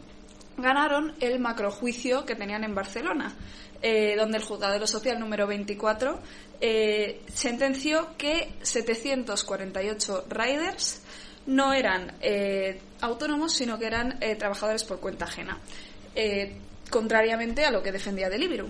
ganaron el macrojuicio que tenían en Barcelona, eh, donde el juzgado de lo social número 24 eh, sentenció que 748 riders no eran eh, autónomos, sino que eran eh, trabajadores por cuenta ajena, eh, contrariamente a lo que defendía Deliveroo.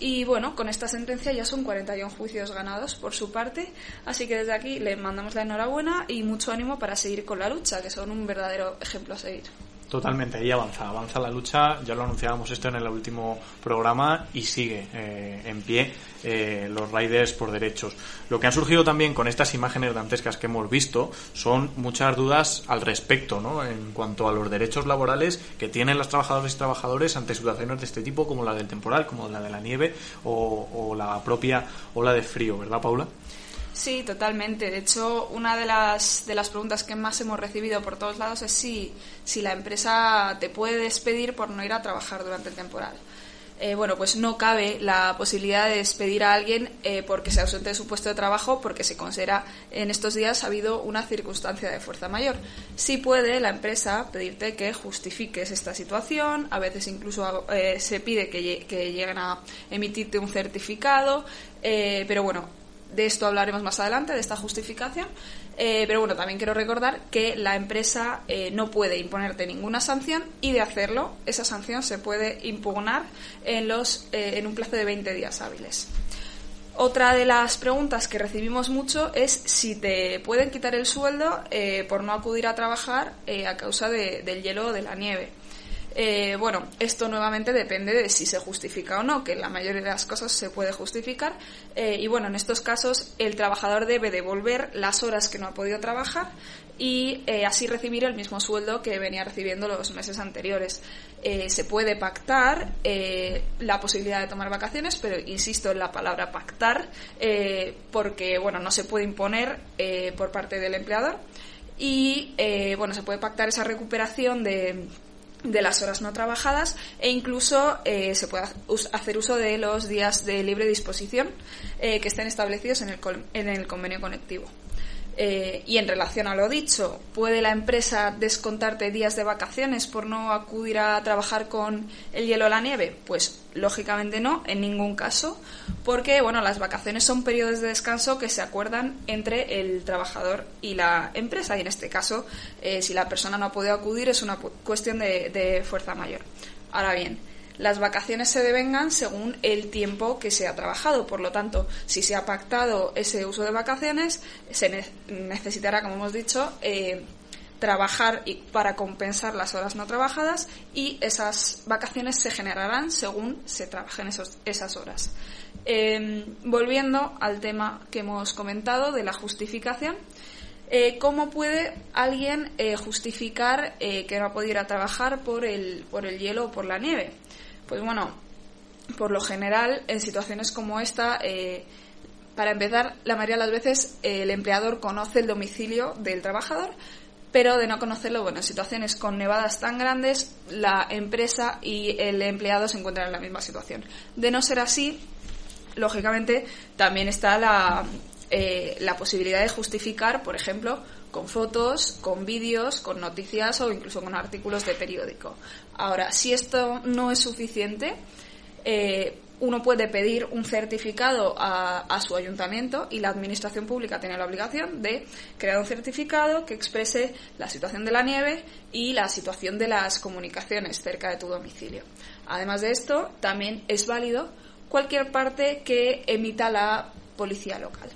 Y bueno, con esta sentencia ya son 41 juicios ganados por su parte, así que desde aquí le mandamos la enhorabuena y mucho ánimo para seguir con la lucha, que son un verdadero ejemplo a seguir. Totalmente, ahí avanza, avanza la lucha, ya lo anunciábamos esto en el último programa y sigue eh, en pie eh, los riders por derechos. Lo que han surgido también con estas imágenes dantescas que hemos visto son muchas dudas al respecto, ¿no? En cuanto a los derechos laborales que tienen las trabajadoras y trabajadores ante situaciones de este tipo como la del temporal, como la de la nieve o, o la propia ola de frío, ¿verdad, Paula? Sí, totalmente. De hecho, una de las, de las preguntas que más hemos recibido por todos lados es si, si la empresa te puede despedir por no ir a trabajar durante el temporal. Eh, bueno, pues no cabe la posibilidad de despedir a alguien eh, porque se ausente de su puesto de trabajo porque se considera en estos días ha habido una circunstancia de fuerza mayor. Sí puede la empresa pedirte que justifiques esta situación, a veces incluso eh, se pide que, lle- que lleguen a emitirte un certificado, eh, pero bueno, de esto hablaremos más adelante, de esta justificación. Eh, pero bueno, también quiero recordar que la empresa eh, no puede imponerte ninguna sanción y de hacerlo, esa sanción se puede impugnar en, los, eh, en un plazo de 20 días hábiles. Otra de las preguntas que recibimos mucho es si te pueden quitar el sueldo por no acudir a trabajar a causa de- del hielo o de la nieve. Eh, bueno, esto nuevamente depende de si se justifica o no, que en la mayoría de las cosas se puede justificar. Eh, y bueno, en estos casos el trabajador debe devolver las horas que no ha podido trabajar y eh, así recibir el mismo sueldo que venía recibiendo los meses anteriores. Se puede pactar la posibilidad de tomar vacaciones, pero insisto en la palabra pactar, porque bueno, no se puede imponer por parte del empleador y bueno, se puede pactar esa recuperación de de las horas no trabajadas e incluso eh, se puede hacer uso de los días de libre disposición eh, que estén establecidos en el, en el convenio conectivo. Eh, y en relación a lo dicho, ¿puede la empresa descontarte días de vacaciones por no acudir a trabajar con el hielo o la nieve? Pues lógicamente no, en ningún caso, porque bueno, las vacaciones son periodos de descanso que se acuerdan entre el trabajador y la empresa y en este caso, eh, si la persona no ha podido acudir es una cuestión de fuerza mayor. Ahora bien, las vacaciones se devengan según el tiempo que se ha trabajado. Por lo tanto, si se ha pactado ese uso de vacaciones, se ne- necesitará, como hemos dicho, eh, trabajar y- para compensar las horas no trabajadas y esas vacaciones se generarán según se trabajen esas horas. Eh, volviendo al tema que hemos comentado de la justificación, eh, ¿Cómo puede alguien eh, justificar que no ha podido ir a trabajar por el hielo o por la nieve? Pues bueno, por lo general, en situaciones como esta, eh, para empezar, la mayoría de las veces eh, el empleador conoce el domicilio del trabajador, pero de no conocerlo, bueno, en situaciones con nevadas tan grandes, la empresa y el empleado se encuentran en la misma situación. De no ser así, lógicamente también está la, eh, la posibilidad de justificar, por ejemplo, con fotos, con vídeos, con noticias o incluso con artículos de periódico. Ahora, si esto no es suficiente, eh, uno puede pedir un certificado a, a su ayuntamiento y la administración pública tiene la obligación de crear un certificado que exprese la situación de la nieve y la situación de las comunicaciones cerca de tu domicilio. Además de esto, también es válido cualquier parte que emita la policía local.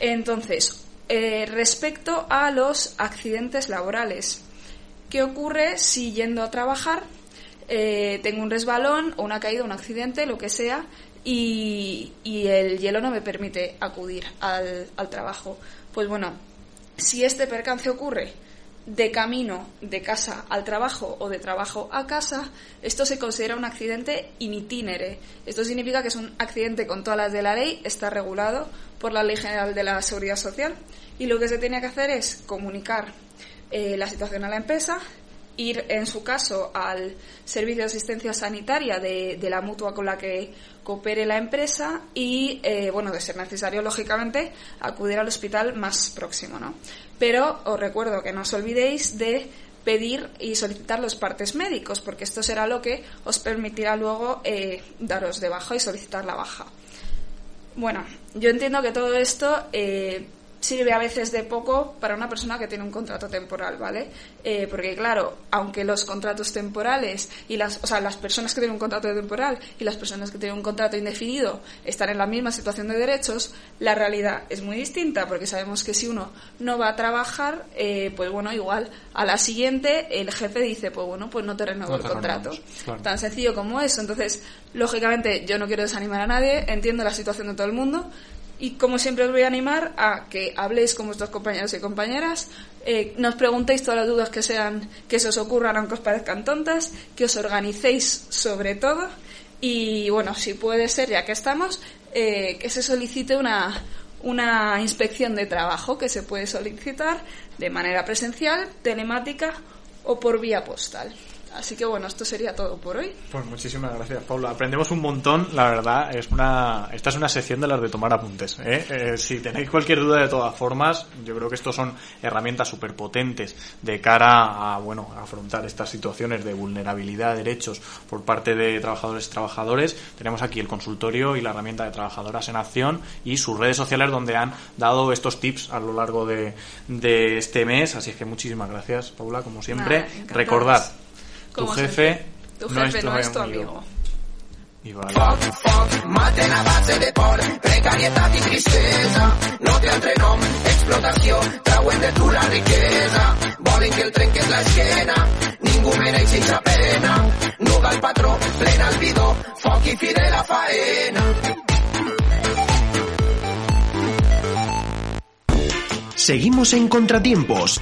Entonces, eh, respecto a los accidentes laborales, ¿qué ocurre si yendo a trabajar eh, tengo un resbalón o una caída, un accidente, lo que sea, y, el hielo no me permite acudir al trabajo. Pues bueno, si este percance ocurre de camino de casa al trabajo o de trabajo a casa, esto se considera un accidente in itinere. Esto significa que es un accidente con todas las de la ley, está regulado por la Ley General de la Seguridad Social y lo que se tiene que hacer es comunicar eh, la situación a la empresa, ir en su caso al servicio de asistencia sanitaria de, la mutua con la que coopere la empresa y, eh, bueno, de ser necesario, lógicamente, acudir al hospital más próximo, ¿no? Pero os recuerdo que no os olvidéis de pedir y solicitar los partes médicos, porque esto será lo que os permitirá luego eh, daros de baja y solicitar la baja. Bueno, yo entiendo que todo esto eh, sirve a veces de poco para una persona que tiene un contrato temporal, ¿vale? Eh, porque claro, aunque los contratos temporales y las, o sea, las personas que tienen un contrato temporal y las personas que tienen un contrato indefinido están en la misma situación de derechos, la realidad es muy distinta porque sabemos que si uno no va a trabajar, eh, pues bueno, igual a la siguiente el jefe dice, pues bueno, pues no te renuevo No el contrato. claro. Tan sencillo como eso. Entonces, lógicamente, yo no quiero desanimar a nadie, entiendo la situación de todo el mundo, y como siempre os voy a animar a que habléis con vuestros compañeros y compañeras, eh, nos preguntéis todas las dudas que sean, que se os ocurran aunque os parezcan tontas, que os organicéis sobre todo y bueno, si puede ser, ya que estamos, eh, que se solicite una, una inspección de trabajo que se puede solicitar de manera presencial, telemática o por vía postal. Así que bueno, esto sería todo por hoy. Pues muchísimas gracias, Paula. Aprendemos un montón, la verdad. Es una, esta es una sección de las de tomar apuntes. ¿eh? Eh, si tenéis cualquier duda de todas formas, yo creo que estos son herramientas súper potentes de cara a, bueno, a afrontar estas situaciones de vulnerabilidad de derechos por parte de trabajadores y trabajadores. Tenemos aquí el consultorio y la herramienta de trabajadoras en acción y sus redes sociales donde han dado estos tips a lo largo de, de este mes. Así es que muchísimas gracias, Paula, como siempre. Nada. Recordad, tu jefe, Tu jefe no es tu amigo. Y vale. Mate a base de por precarietà di tristesa no té altre nom explotació trauen de tu la riquesa volen que el trenques l'esquena ningú mereix sense pena nuga el patró plena el bidó foc i fi de la faena Seguimos en Contratiempos.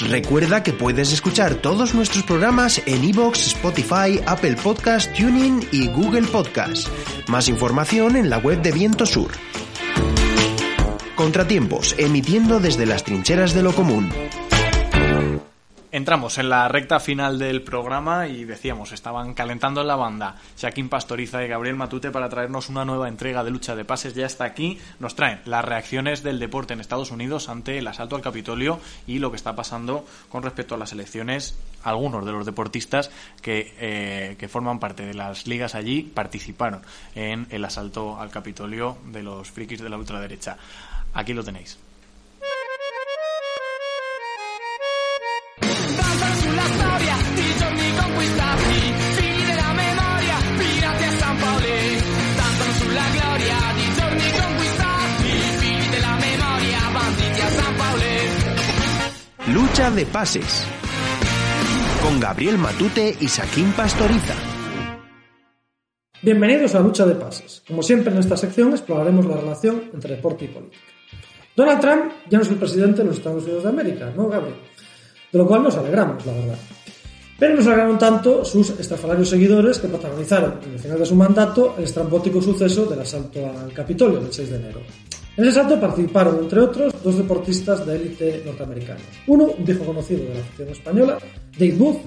Recuerda que puedes escuchar todos nuestros programas en iVoox, Spotify, Apple Podcast, Tuning y Google Podcast. Más información en la web de Viento Sur. Contratiempos, emitiendo desde las trincheras de lo común. Entramos en la recta final del programa y decíamos, estaban calentando en la banda Shaquín Pastoriza y Gabriel Matute para traernos una nueva entrega de lucha de pases. Ya está aquí, nos traen las reacciones del deporte en Estados Unidos ante el asalto al Capitolio y lo que está pasando con respecto a las elecciones. Algunos de los deportistas que, eh, que forman parte de las ligas allí participaron en el asalto al Capitolio de los frikis de la ultraderecha. Aquí lo tenéis. Lucha de pases. Con Gabriel Matute y Saquín Pastoriza. Bienvenidos a Lucha de Pases. Como siempre en esta sección exploraremos la relación entre deporte y política. Donald Trump ya no es el presidente de los Estados Unidos de América, ¿no, Gabriel? De lo cual nos alegramos, la verdad. Pero nos alegraron tanto sus estrafalarios seguidores que protagonizaron en el final de su mandato el estrambótico suceso del asalto al Capitolio del 6 de enero. En ese asalto participaron, entre otros, dos deportistas de élite norteamericanos. Uno, un viejo conocido de la afición española, Dave Booth,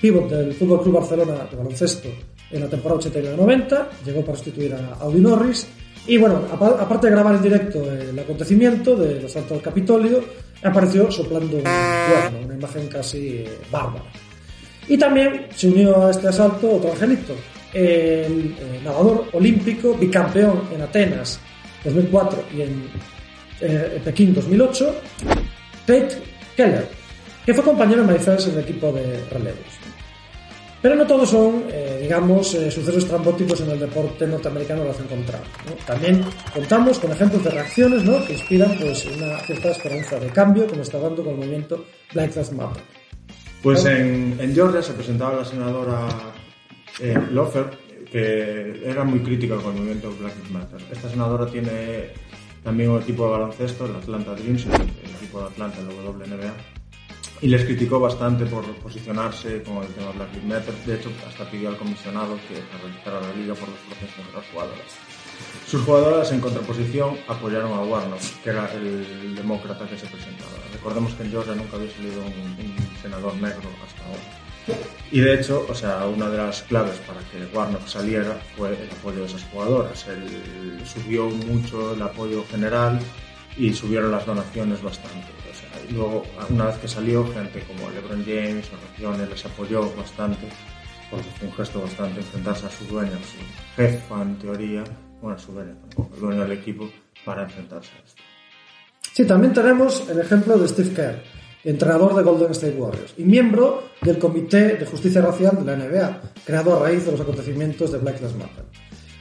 pívot del Fútbol Club Barcelona de baloncesto en la temporada 89-90, llegó para sustituir a Audi Norris. Y bueno, apa- aparte de grabar en directo el acontecimiento del asalto al Capitolio, apareció soplando un cuerno, una imagen casi eh, bárbara. Y también se unió a este asalto otro angelito, el, eh, nadador olímpico, bicampeón en Atenas 2004 y en eh, Pekín 2008, Tate Keller, que fue compañero en Maizales en el equipo de relevos. Pero no todos son, eh, digamos, eh, sucesos trambóticos en el deporte norteamericano relación con Trump. ¿no? También contamos con ejemplos de reacciones ¿no? que inspiran pues, una cierta esperanza de cambio, como está dando con el movimiento Black Lives Matter. Pues en, en Georgia se presentaba la senadora eh, Lofer, que era muy crítica con el movimiento Black Lives Matter. Esta senadora tiene también un equipo de baloncesto, el Atlanta Dreams, el, el equipo de Atlanta, el WNBA, y les criticó bastante por posicionarse con el tema Black Lives Matter. De hecho, hasta pidió al comisionado que realizara la liga por los protestos de las jugadoras. Sus jugadoras, en contraposición, apoyaron a Warnock, que era el demócrata que se presentaba. Recordemos que en Georgia nunca había salido un, senador negro hasta ahora. Y de hecho, o sea, una de las claves para que Warnock saliera fue el apoyo de esas jugadoras. Subió mucho el apoyo general y subieron las donaciones bastante. Luego, una vez que salió, gente como LeBron James o Racione les apoyó bastante, porque fue un gesto bastante enfrentarse a su dueño, a su jefa en teoría, bueno, a su dueño tampoco, el dueño del equipo, para enfrentarse a esto. Sí, también tenemos el ejemplo de Steve Kerr, entrenador de Golden State Warriors y miembro del Comité de Justicia Racial de la NBA, creado a raíz de los acontecimientos de Black Lives Matter.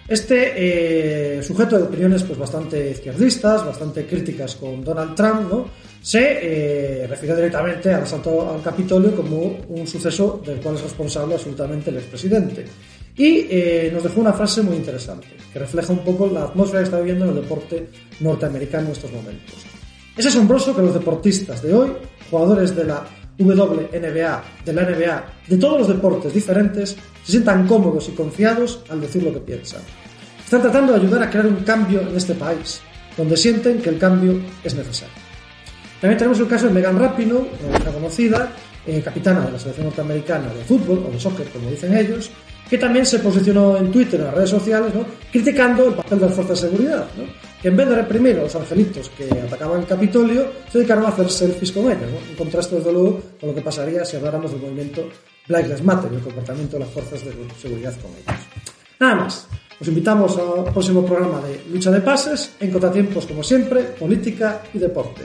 Este eh, sujeto de opiniones pues, bastante izquierdistas, bastante críticas con Donald Trump, ¿no? Se eh, refirió directamente al asalto al Capitolio como un suceso del cual es responsable absolutamente el expresidente. Y eh, nos dejó una frase muy interesante, que refleja un poco la atmósfera que está viviendo en el deporte norteamericano en estos momentos. Es asombroso que los deportistas de hoy, jugadores de la WNBA, de la NBA, de todos los deportes diferentes, se sientan cómodos y confiados al decir lo que piensan. Están tratando de ayudar a crear un cambio en este país, donde sienten que el cambio es necesario. También tenemos el caso de Megan Rapinoe, una conocida, eh, capitana de la selección norteamericana de fútbol, o de soccer, como dicen ellos, que también se posicionó en Twitter, en las redes sociales, ¿no? criticando el papel de las fuerzas de seguridad, ¿no? que en vez de reprimir a los angelitos que atacaban el Capitolio, se dedicaron a hacer selfies con ellos, ¿no? en contraste desde luego con lo que pasaría si habláramos del movimiento Black Lives Matter y el comportamiento de las fuerzas de seguridad con ellos. Nada más. Os invitamos al próximo programa de Lucha de Pases, en contratiempos como siempre, política y deporte.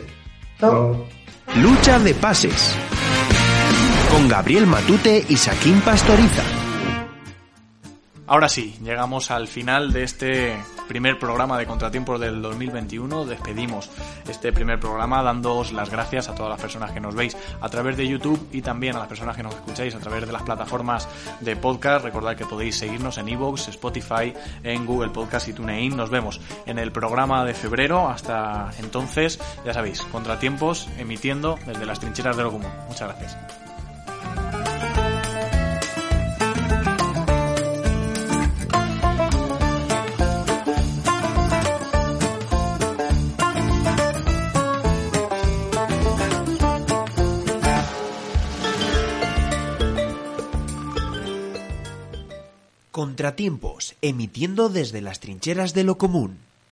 Lucha de pases. Con Gabriel Matute y Saquín Pastoriza. Ahora sí, llegamos al final de este primer programa de Contratiempos del 2021. Despedimos este primer programa dándoos las gracias a todas las personas que nos veis a través de YouTube y también a las personas que nos escucháis a través de las plataformas de podcast. Recordad que podéis seguirnos en iVoox, Spotify, en Google Podcast y TuneIn. Nos vemos en el programa de febrero. Hasta entonces, ya sabéis, Contratiempos emitiendo desde las trincheras de lo común. Muchas gracias. Contratiempos, emitiendo desde las trincheras de lo común.